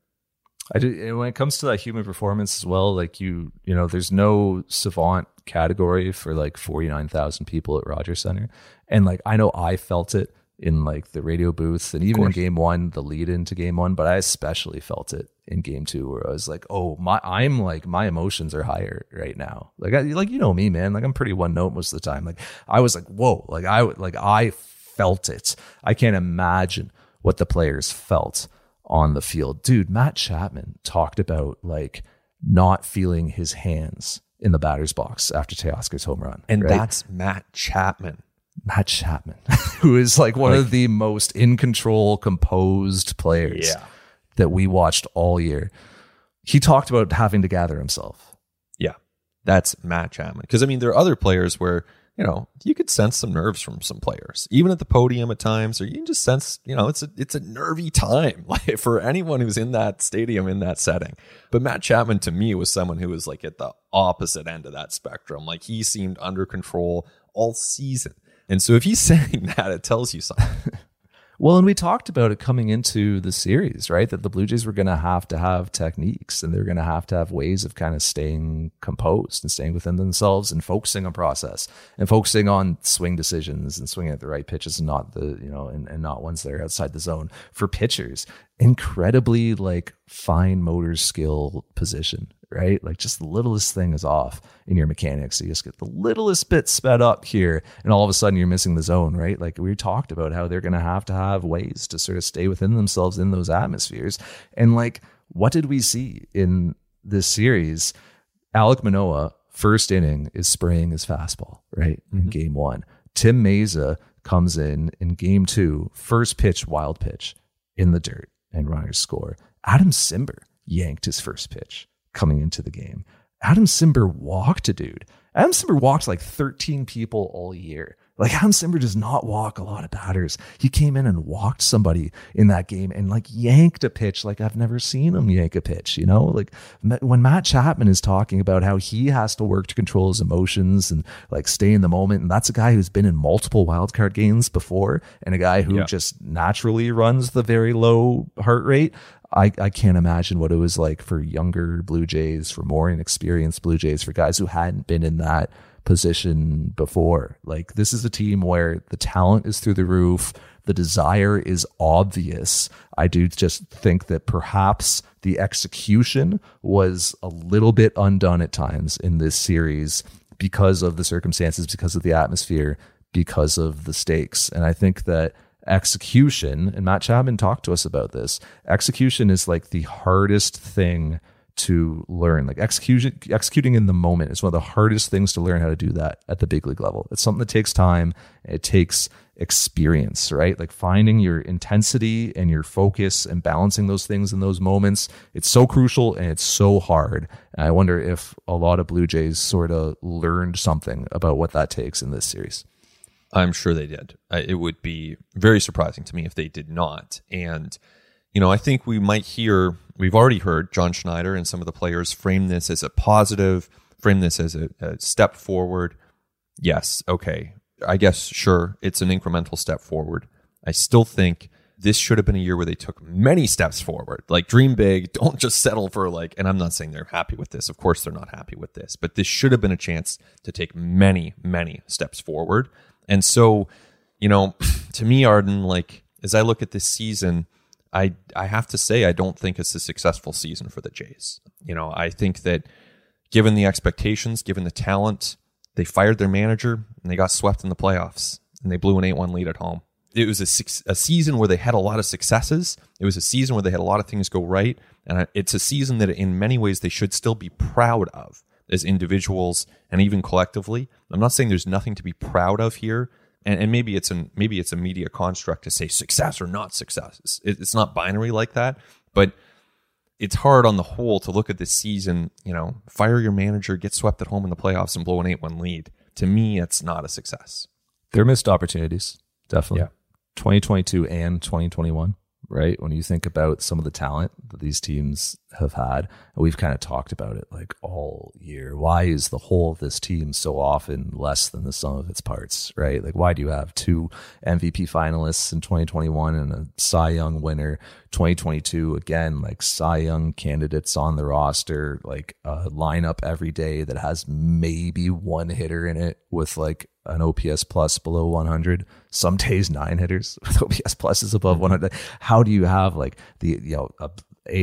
I do, when it comes to that human performance as well, like you, you know, there's no savant category for like 49,000 people at Rogers Centre. And like, I know I felt it in like the radio booths and even in game one, the lead into game one, but I especially felt it in game two where I was like, oh, my, I'm like, my emotions are higher right now. Like, I, like, you know me, man, like I'm pretty one note most of the time. Like I was like, whoa, like I, like I felt it. I can't imagine what the players felt on the field. Dude, Matt Chapman talked about like not feeling his hands in the batter's box after Teoscar's home run. And right? that's Matt Chapman. Matt Chapman, who is like one of the most in control, composed players Yeah. that we watched all year. He talked about having to gather himself. Yeah. That's Matt Chapman. Because, I mean, there are other players where, you know, you could sense some nerves from some players, even at the podium at times, or you can just sense, you know, it's a it's a nervy time like for anyone who's in that stadium in that setting. But Matt Chapman to me was someone who was like at the opposite end of that spectrum. Like he seemed under control all season. And so if he's saying that, it tells you something. Well, and we talked about it coming into the series, right? That the Blue Jays were going to have to have techniques and they're going to have to have ways of kind of staying composed and staying within themselves and focusing on process and focusing on swing decisions and swinging at the right pitches and not the, you know, and, and not ones that are outside the zone for pitchers. Incredibly like fine motor skill position, right? Like just the littlest thing is off in your mechanics. You just get the littlest bit sped up here, and all of a sudden you're missing the zone, right? Like we talked about how they're going to have to have ways to sort of stay within themselves in those atmospheres. And like, what did we see in this series? Alek Manoah, first inning, is spraying his fastball, right? In mm-hmm. game one. Tim Mayza comes in in game two, first pitch, wild pitch in the dirt, and runners score. Adam Cimber yanked his first pitch coming into the game. Adam Cimber walked a dude. Adam Cimber walked like 13 people all year. Like Adam Cimber does not walk a lot of batters. He came in and walked somebody in that game and like yanked a pitch like I've never seen him yank a pitch, you know? Like when Matt Chapman is talking about how he has to work to control his emotions and like stay in the moment and that's a guy who's been in multiple wildcard games before and a guy who Yeah. just naturally runs the very low heart rate. I, I can't imagine what it was like for younger Blue Jays, for more inexperienced Blue Jays, for guys who hadn't been in that position before. Like this is a team where the talent is through the roof, the desire is obvious. I do just think that perhaps the execution was a little bit undone at times in this series because of the circumstances, because of the atmosphere, because of the stakes. And I think that execution, and Matt Chapman talked to us about this, execution is like the hardest thing to learn. Like execution, executing in the moment is one of the hardest things to learn how to do that at the big league level. It's something that takes time. It takes experience, right? Like finding your intensity and your focus and balancing those things in those moments. It's so crucial and it's so hard. And I wonder if a lot of Blue Jays sort of learned something about what that takes in this series. I'm sure they did. Uh, It would be very surprising to me if they did not. And, you know, I think we might hear, we've already heard John Schneider and some of the players frame this as a positive, frame this as a, a step forward. Yes, okay. I guess, sure, it's an incremental step forward. I still think this should have been a year where they took many steps forward. Like, dream big. Don't just settle for, like, and I'm not saying they're happy with this. Of course, they're not happy with this, but this should have been a chance to take many, many steps forward. And so, you know, to me, Arden, like as I look at this season, I I have to say I don't think it's a successful season for the Jays. You know, I think that given the expectations, given the talent, they fired their manager and they got swept in the playoffs and they blew an 8-1 lead at home. It was a, a season where they had a lot of successes. It was a season where they had a lot of things go right. And it's a season that in many ways they should still be proud of as individuals and even collectively. I'm not saying there's nothing to be proud of here. And, and maybe it's an maybe it's a media construct to say success or not success. It's, it's not binary like that, but it's hard on the whole to look at this season. You know, fire your manager, get swept at home in the playoffs, and blow an eight-one lead. To me, it's not a success. There are missed opportunities, definitely. Yeah. 2022 and 2021, right? When you think about some of the talent that these teams have had. We've kind of talked about it like all year. Why is the whole of this team so often less than the sum of its parts, right? Like, why do you have two MVP finalists in 2021 and a Cy Young winner 2022? Again, like Cy Young candidates on the roster, like a lineup every day that has maybe one hitter in it with like an OPS plus below 100. Some days nine hitters with OPS pluses above mm-hmm. 100. How do you have like the you know a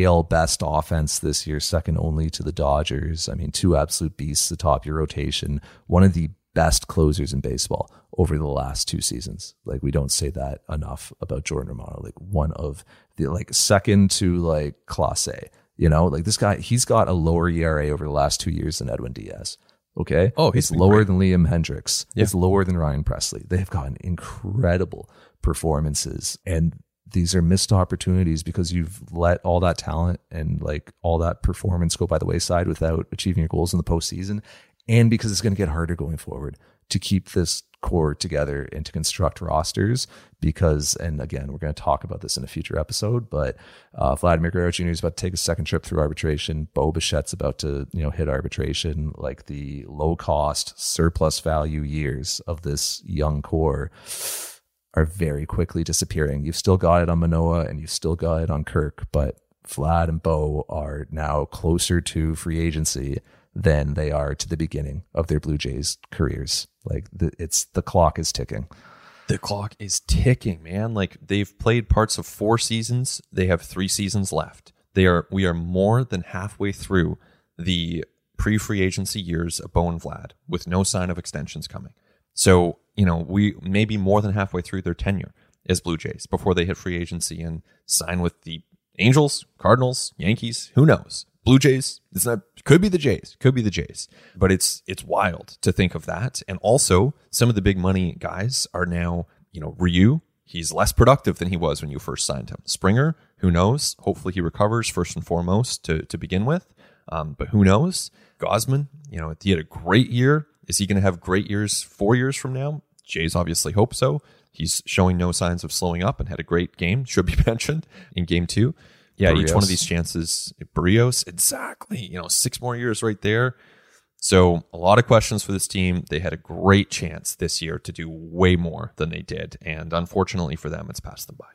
AL best offense this year, second only to the Dodgers? I mean, two absolute beasts atop your rotation. One of the best closers in baseball over the last two seasons. Like we don't say that enough about Jordan Romano. Like one of the like second to like Clase. You know, like this guy, he's got a lower ERA over the last two years than Edwin Diaz. Okay. Oh, he's it's lower great. than Liam Hendriks. Yeah. It's lower than Ryan Pressly. They have gotten incredible performances. And these are missed opportunities because you've let all that talent and like all that performance go by the wayside without achieving your goals in the postseason. And because it's going to get harder going forward to keep this core together and to construct rosters because and again we're going to talk about this in a future episode but uh, Vladimir Guerrero Jr. is about to take a second trip through arbitration. Bo Bichette's about to you know hit arbitration. Like the low cost surplus value years of this young core are very quickly disappearing. You've still got it on Manoah and you've still got it on Kirk but Vlad and Bo are now closer to free agency than they are to the beginning of their Blue Jays careers. Like the, it's the clock is ticking. the clock is ticking, man. Like they've played parts of four seasons. They have three seasons left. They are we are more than halfway through the pre-free agency years of Bo and Vlad with no sign of extensions coming. So, you know, we may be more than halfway through their tenure as Blue Jays before they hit free agency and sign with the Angels, Cardinals, Yankees, who knows? Blue Jays, it's not could be the Jays, could be the Jays. But it's it's wild to think of that. And also some of the big money guys are now, you know, Ryu, he's less productive than he was when you first signed him. Springer, who knows? Hopefully he recovers first and foremost to to begin with. Um, but who knows? Gausman, you know, he had a great year. Is he going to have great years four years from now? Jays obviously hope so. He's showing no signs of slowing up and had a great game. Should be mentioned in game two. Yeah, each one of these chances, Berrios, exactly. You know, six more years right there. So a lot of questions for this team. They had a great chance this year to do way more than they did, and unfortunately for them, it's passed them by.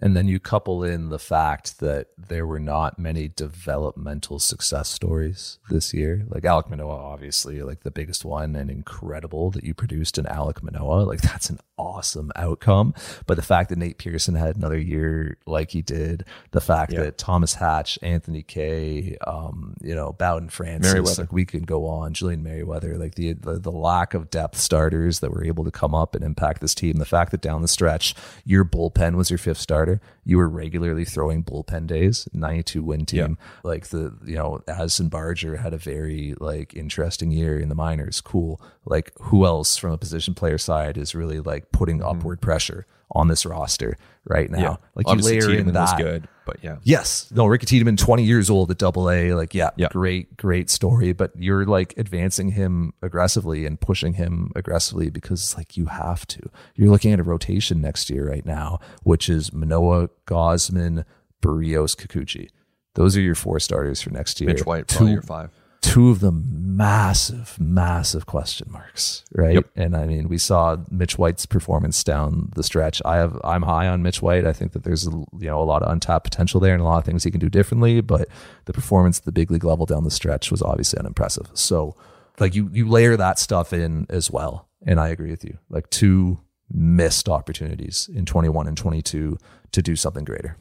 And then you couple in the fact that there were not many developmental success stories this year. Like Alek Manoah, obviously, like the biggest one and incredible that you produced in Alek Manoah. Like that's an awesome outcome. But the fact that Nate Pearson had another year like he did, the fact Yeah. that Thomas Hatch, Anthony Kay, um, you know, Bowden Francis, Merryweather. like we could go on, Julian Merryweather, like the, the the lack of depth starters that were able to come up and impact this team. The fact that down the stretch, your bullpen was your fifth starter. You were regularly throwing bullpen days, 92 win team. Like the, you know, Addison Barger had a very like interesting year in the minors. Cool. Like who else from a position player side is really like putting mm-hmm. upward pressure on this roster right now? Like Mm-hmm. Obviously, you layer in Tiedemann was that. good, but yeah, Yes. No, Ricky Tiedemann, 20 years old at double A. Like, yeah, Yeah. great, great story. But you're like advancing him aggressively and pushing him aggressively because like you have to. You're looking at a rotation next year right now, which is Manoah, Gausman, Berrios, Kikuchi. Those are your four starters for next year. Mitch White probably Two- your five. Two of them massive, massive question marks, right? Yep. And I mean, we saw Mitch White's performance down the stretch. I have, I'm high on Mitch White. I think that there's you know a lot of untapped potential there and a lot of things he can do differently. But the performance at the big league level down the stretch was obviously unimpressive. So, like you, you layer that stuff in as well, and I agree with you. Like two missed opportunities in 21 and 22 to do something greater.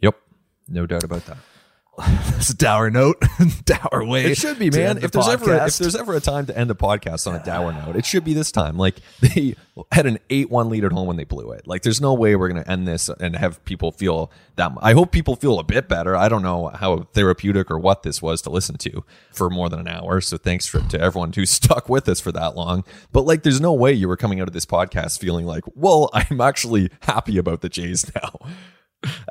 Yep, no doubt about that. It's a dour note, dour way. It should be, man. the If there's ever if there's ever a time to end a podcast on a dour note, it should be this time. Like they had an eight-one lead at home when they blew it. Like there's no way we're gonna end this and have people feel that. I hope people feel a bit better. I don't know how therapeutic or what this was to listen to for more than an hour. So thanks for, to everyone who stuck with us for that long. But like, there's no way you were coming out of this podcast feeling like, well, I'm actually happy about the Jays now.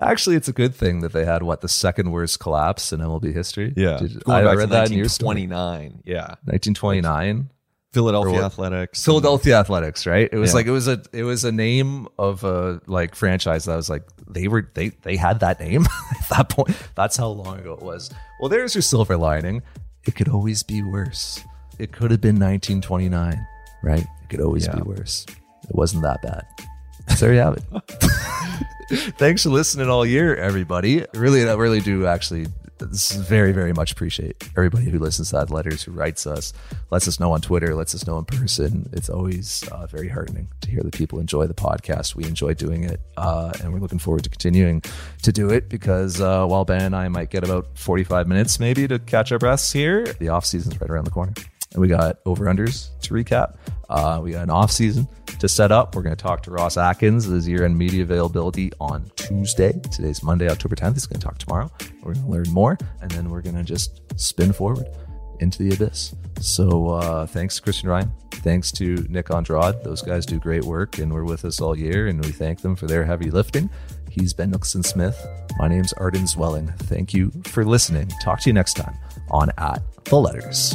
Actually, it's a good thing that they had what the second worst collapse in MLB history. Did- going I, read that in your story. 1929. Yeah. 1929. Philadelphia? Athletics. Philadelphia Athletics, right? It was Yeah. like it was a it was a name of a like franchise that was like they were they they had that name at that point. That's how long ago it was. Well, there's your silver lining. It could always be worse. It could have been 1929, right? It could always be worse. It wasn't that bad. So there you have it. Thanks for listening all year, everybody. Really, I really do actually. This is very, very much appreciate everybody who listens to that letters, who writes us, lets us know on Twitter, lets us know in person. It's always uh, very heartening to hear that people enjoy the podcast. We enjoy doing it, uh, and we're looking forward to continuing to do it because uh, while Ben and I might get about 45 minutes maybe to catch our breaths here, the off season's right around the corner. And we got over unders to recap. Uh, we got an off season to set up. We're going to talk to Ross Atkins, his year end media availability on Tuesday. Today's Monday, October 10th. He's going to talk tomorrow. We're going to learn more, and then we're going to just spin forward into the abyss. So uh, thanks Christian Ryan. Thanks to Nick Andrade. Those guys do great work and were with us all year, and we thank them for their heavy lifting. He's Ben Nicholson Smith. My name's Arden Zwelling. Thank you for listening. Talk to you next time on At the Letters.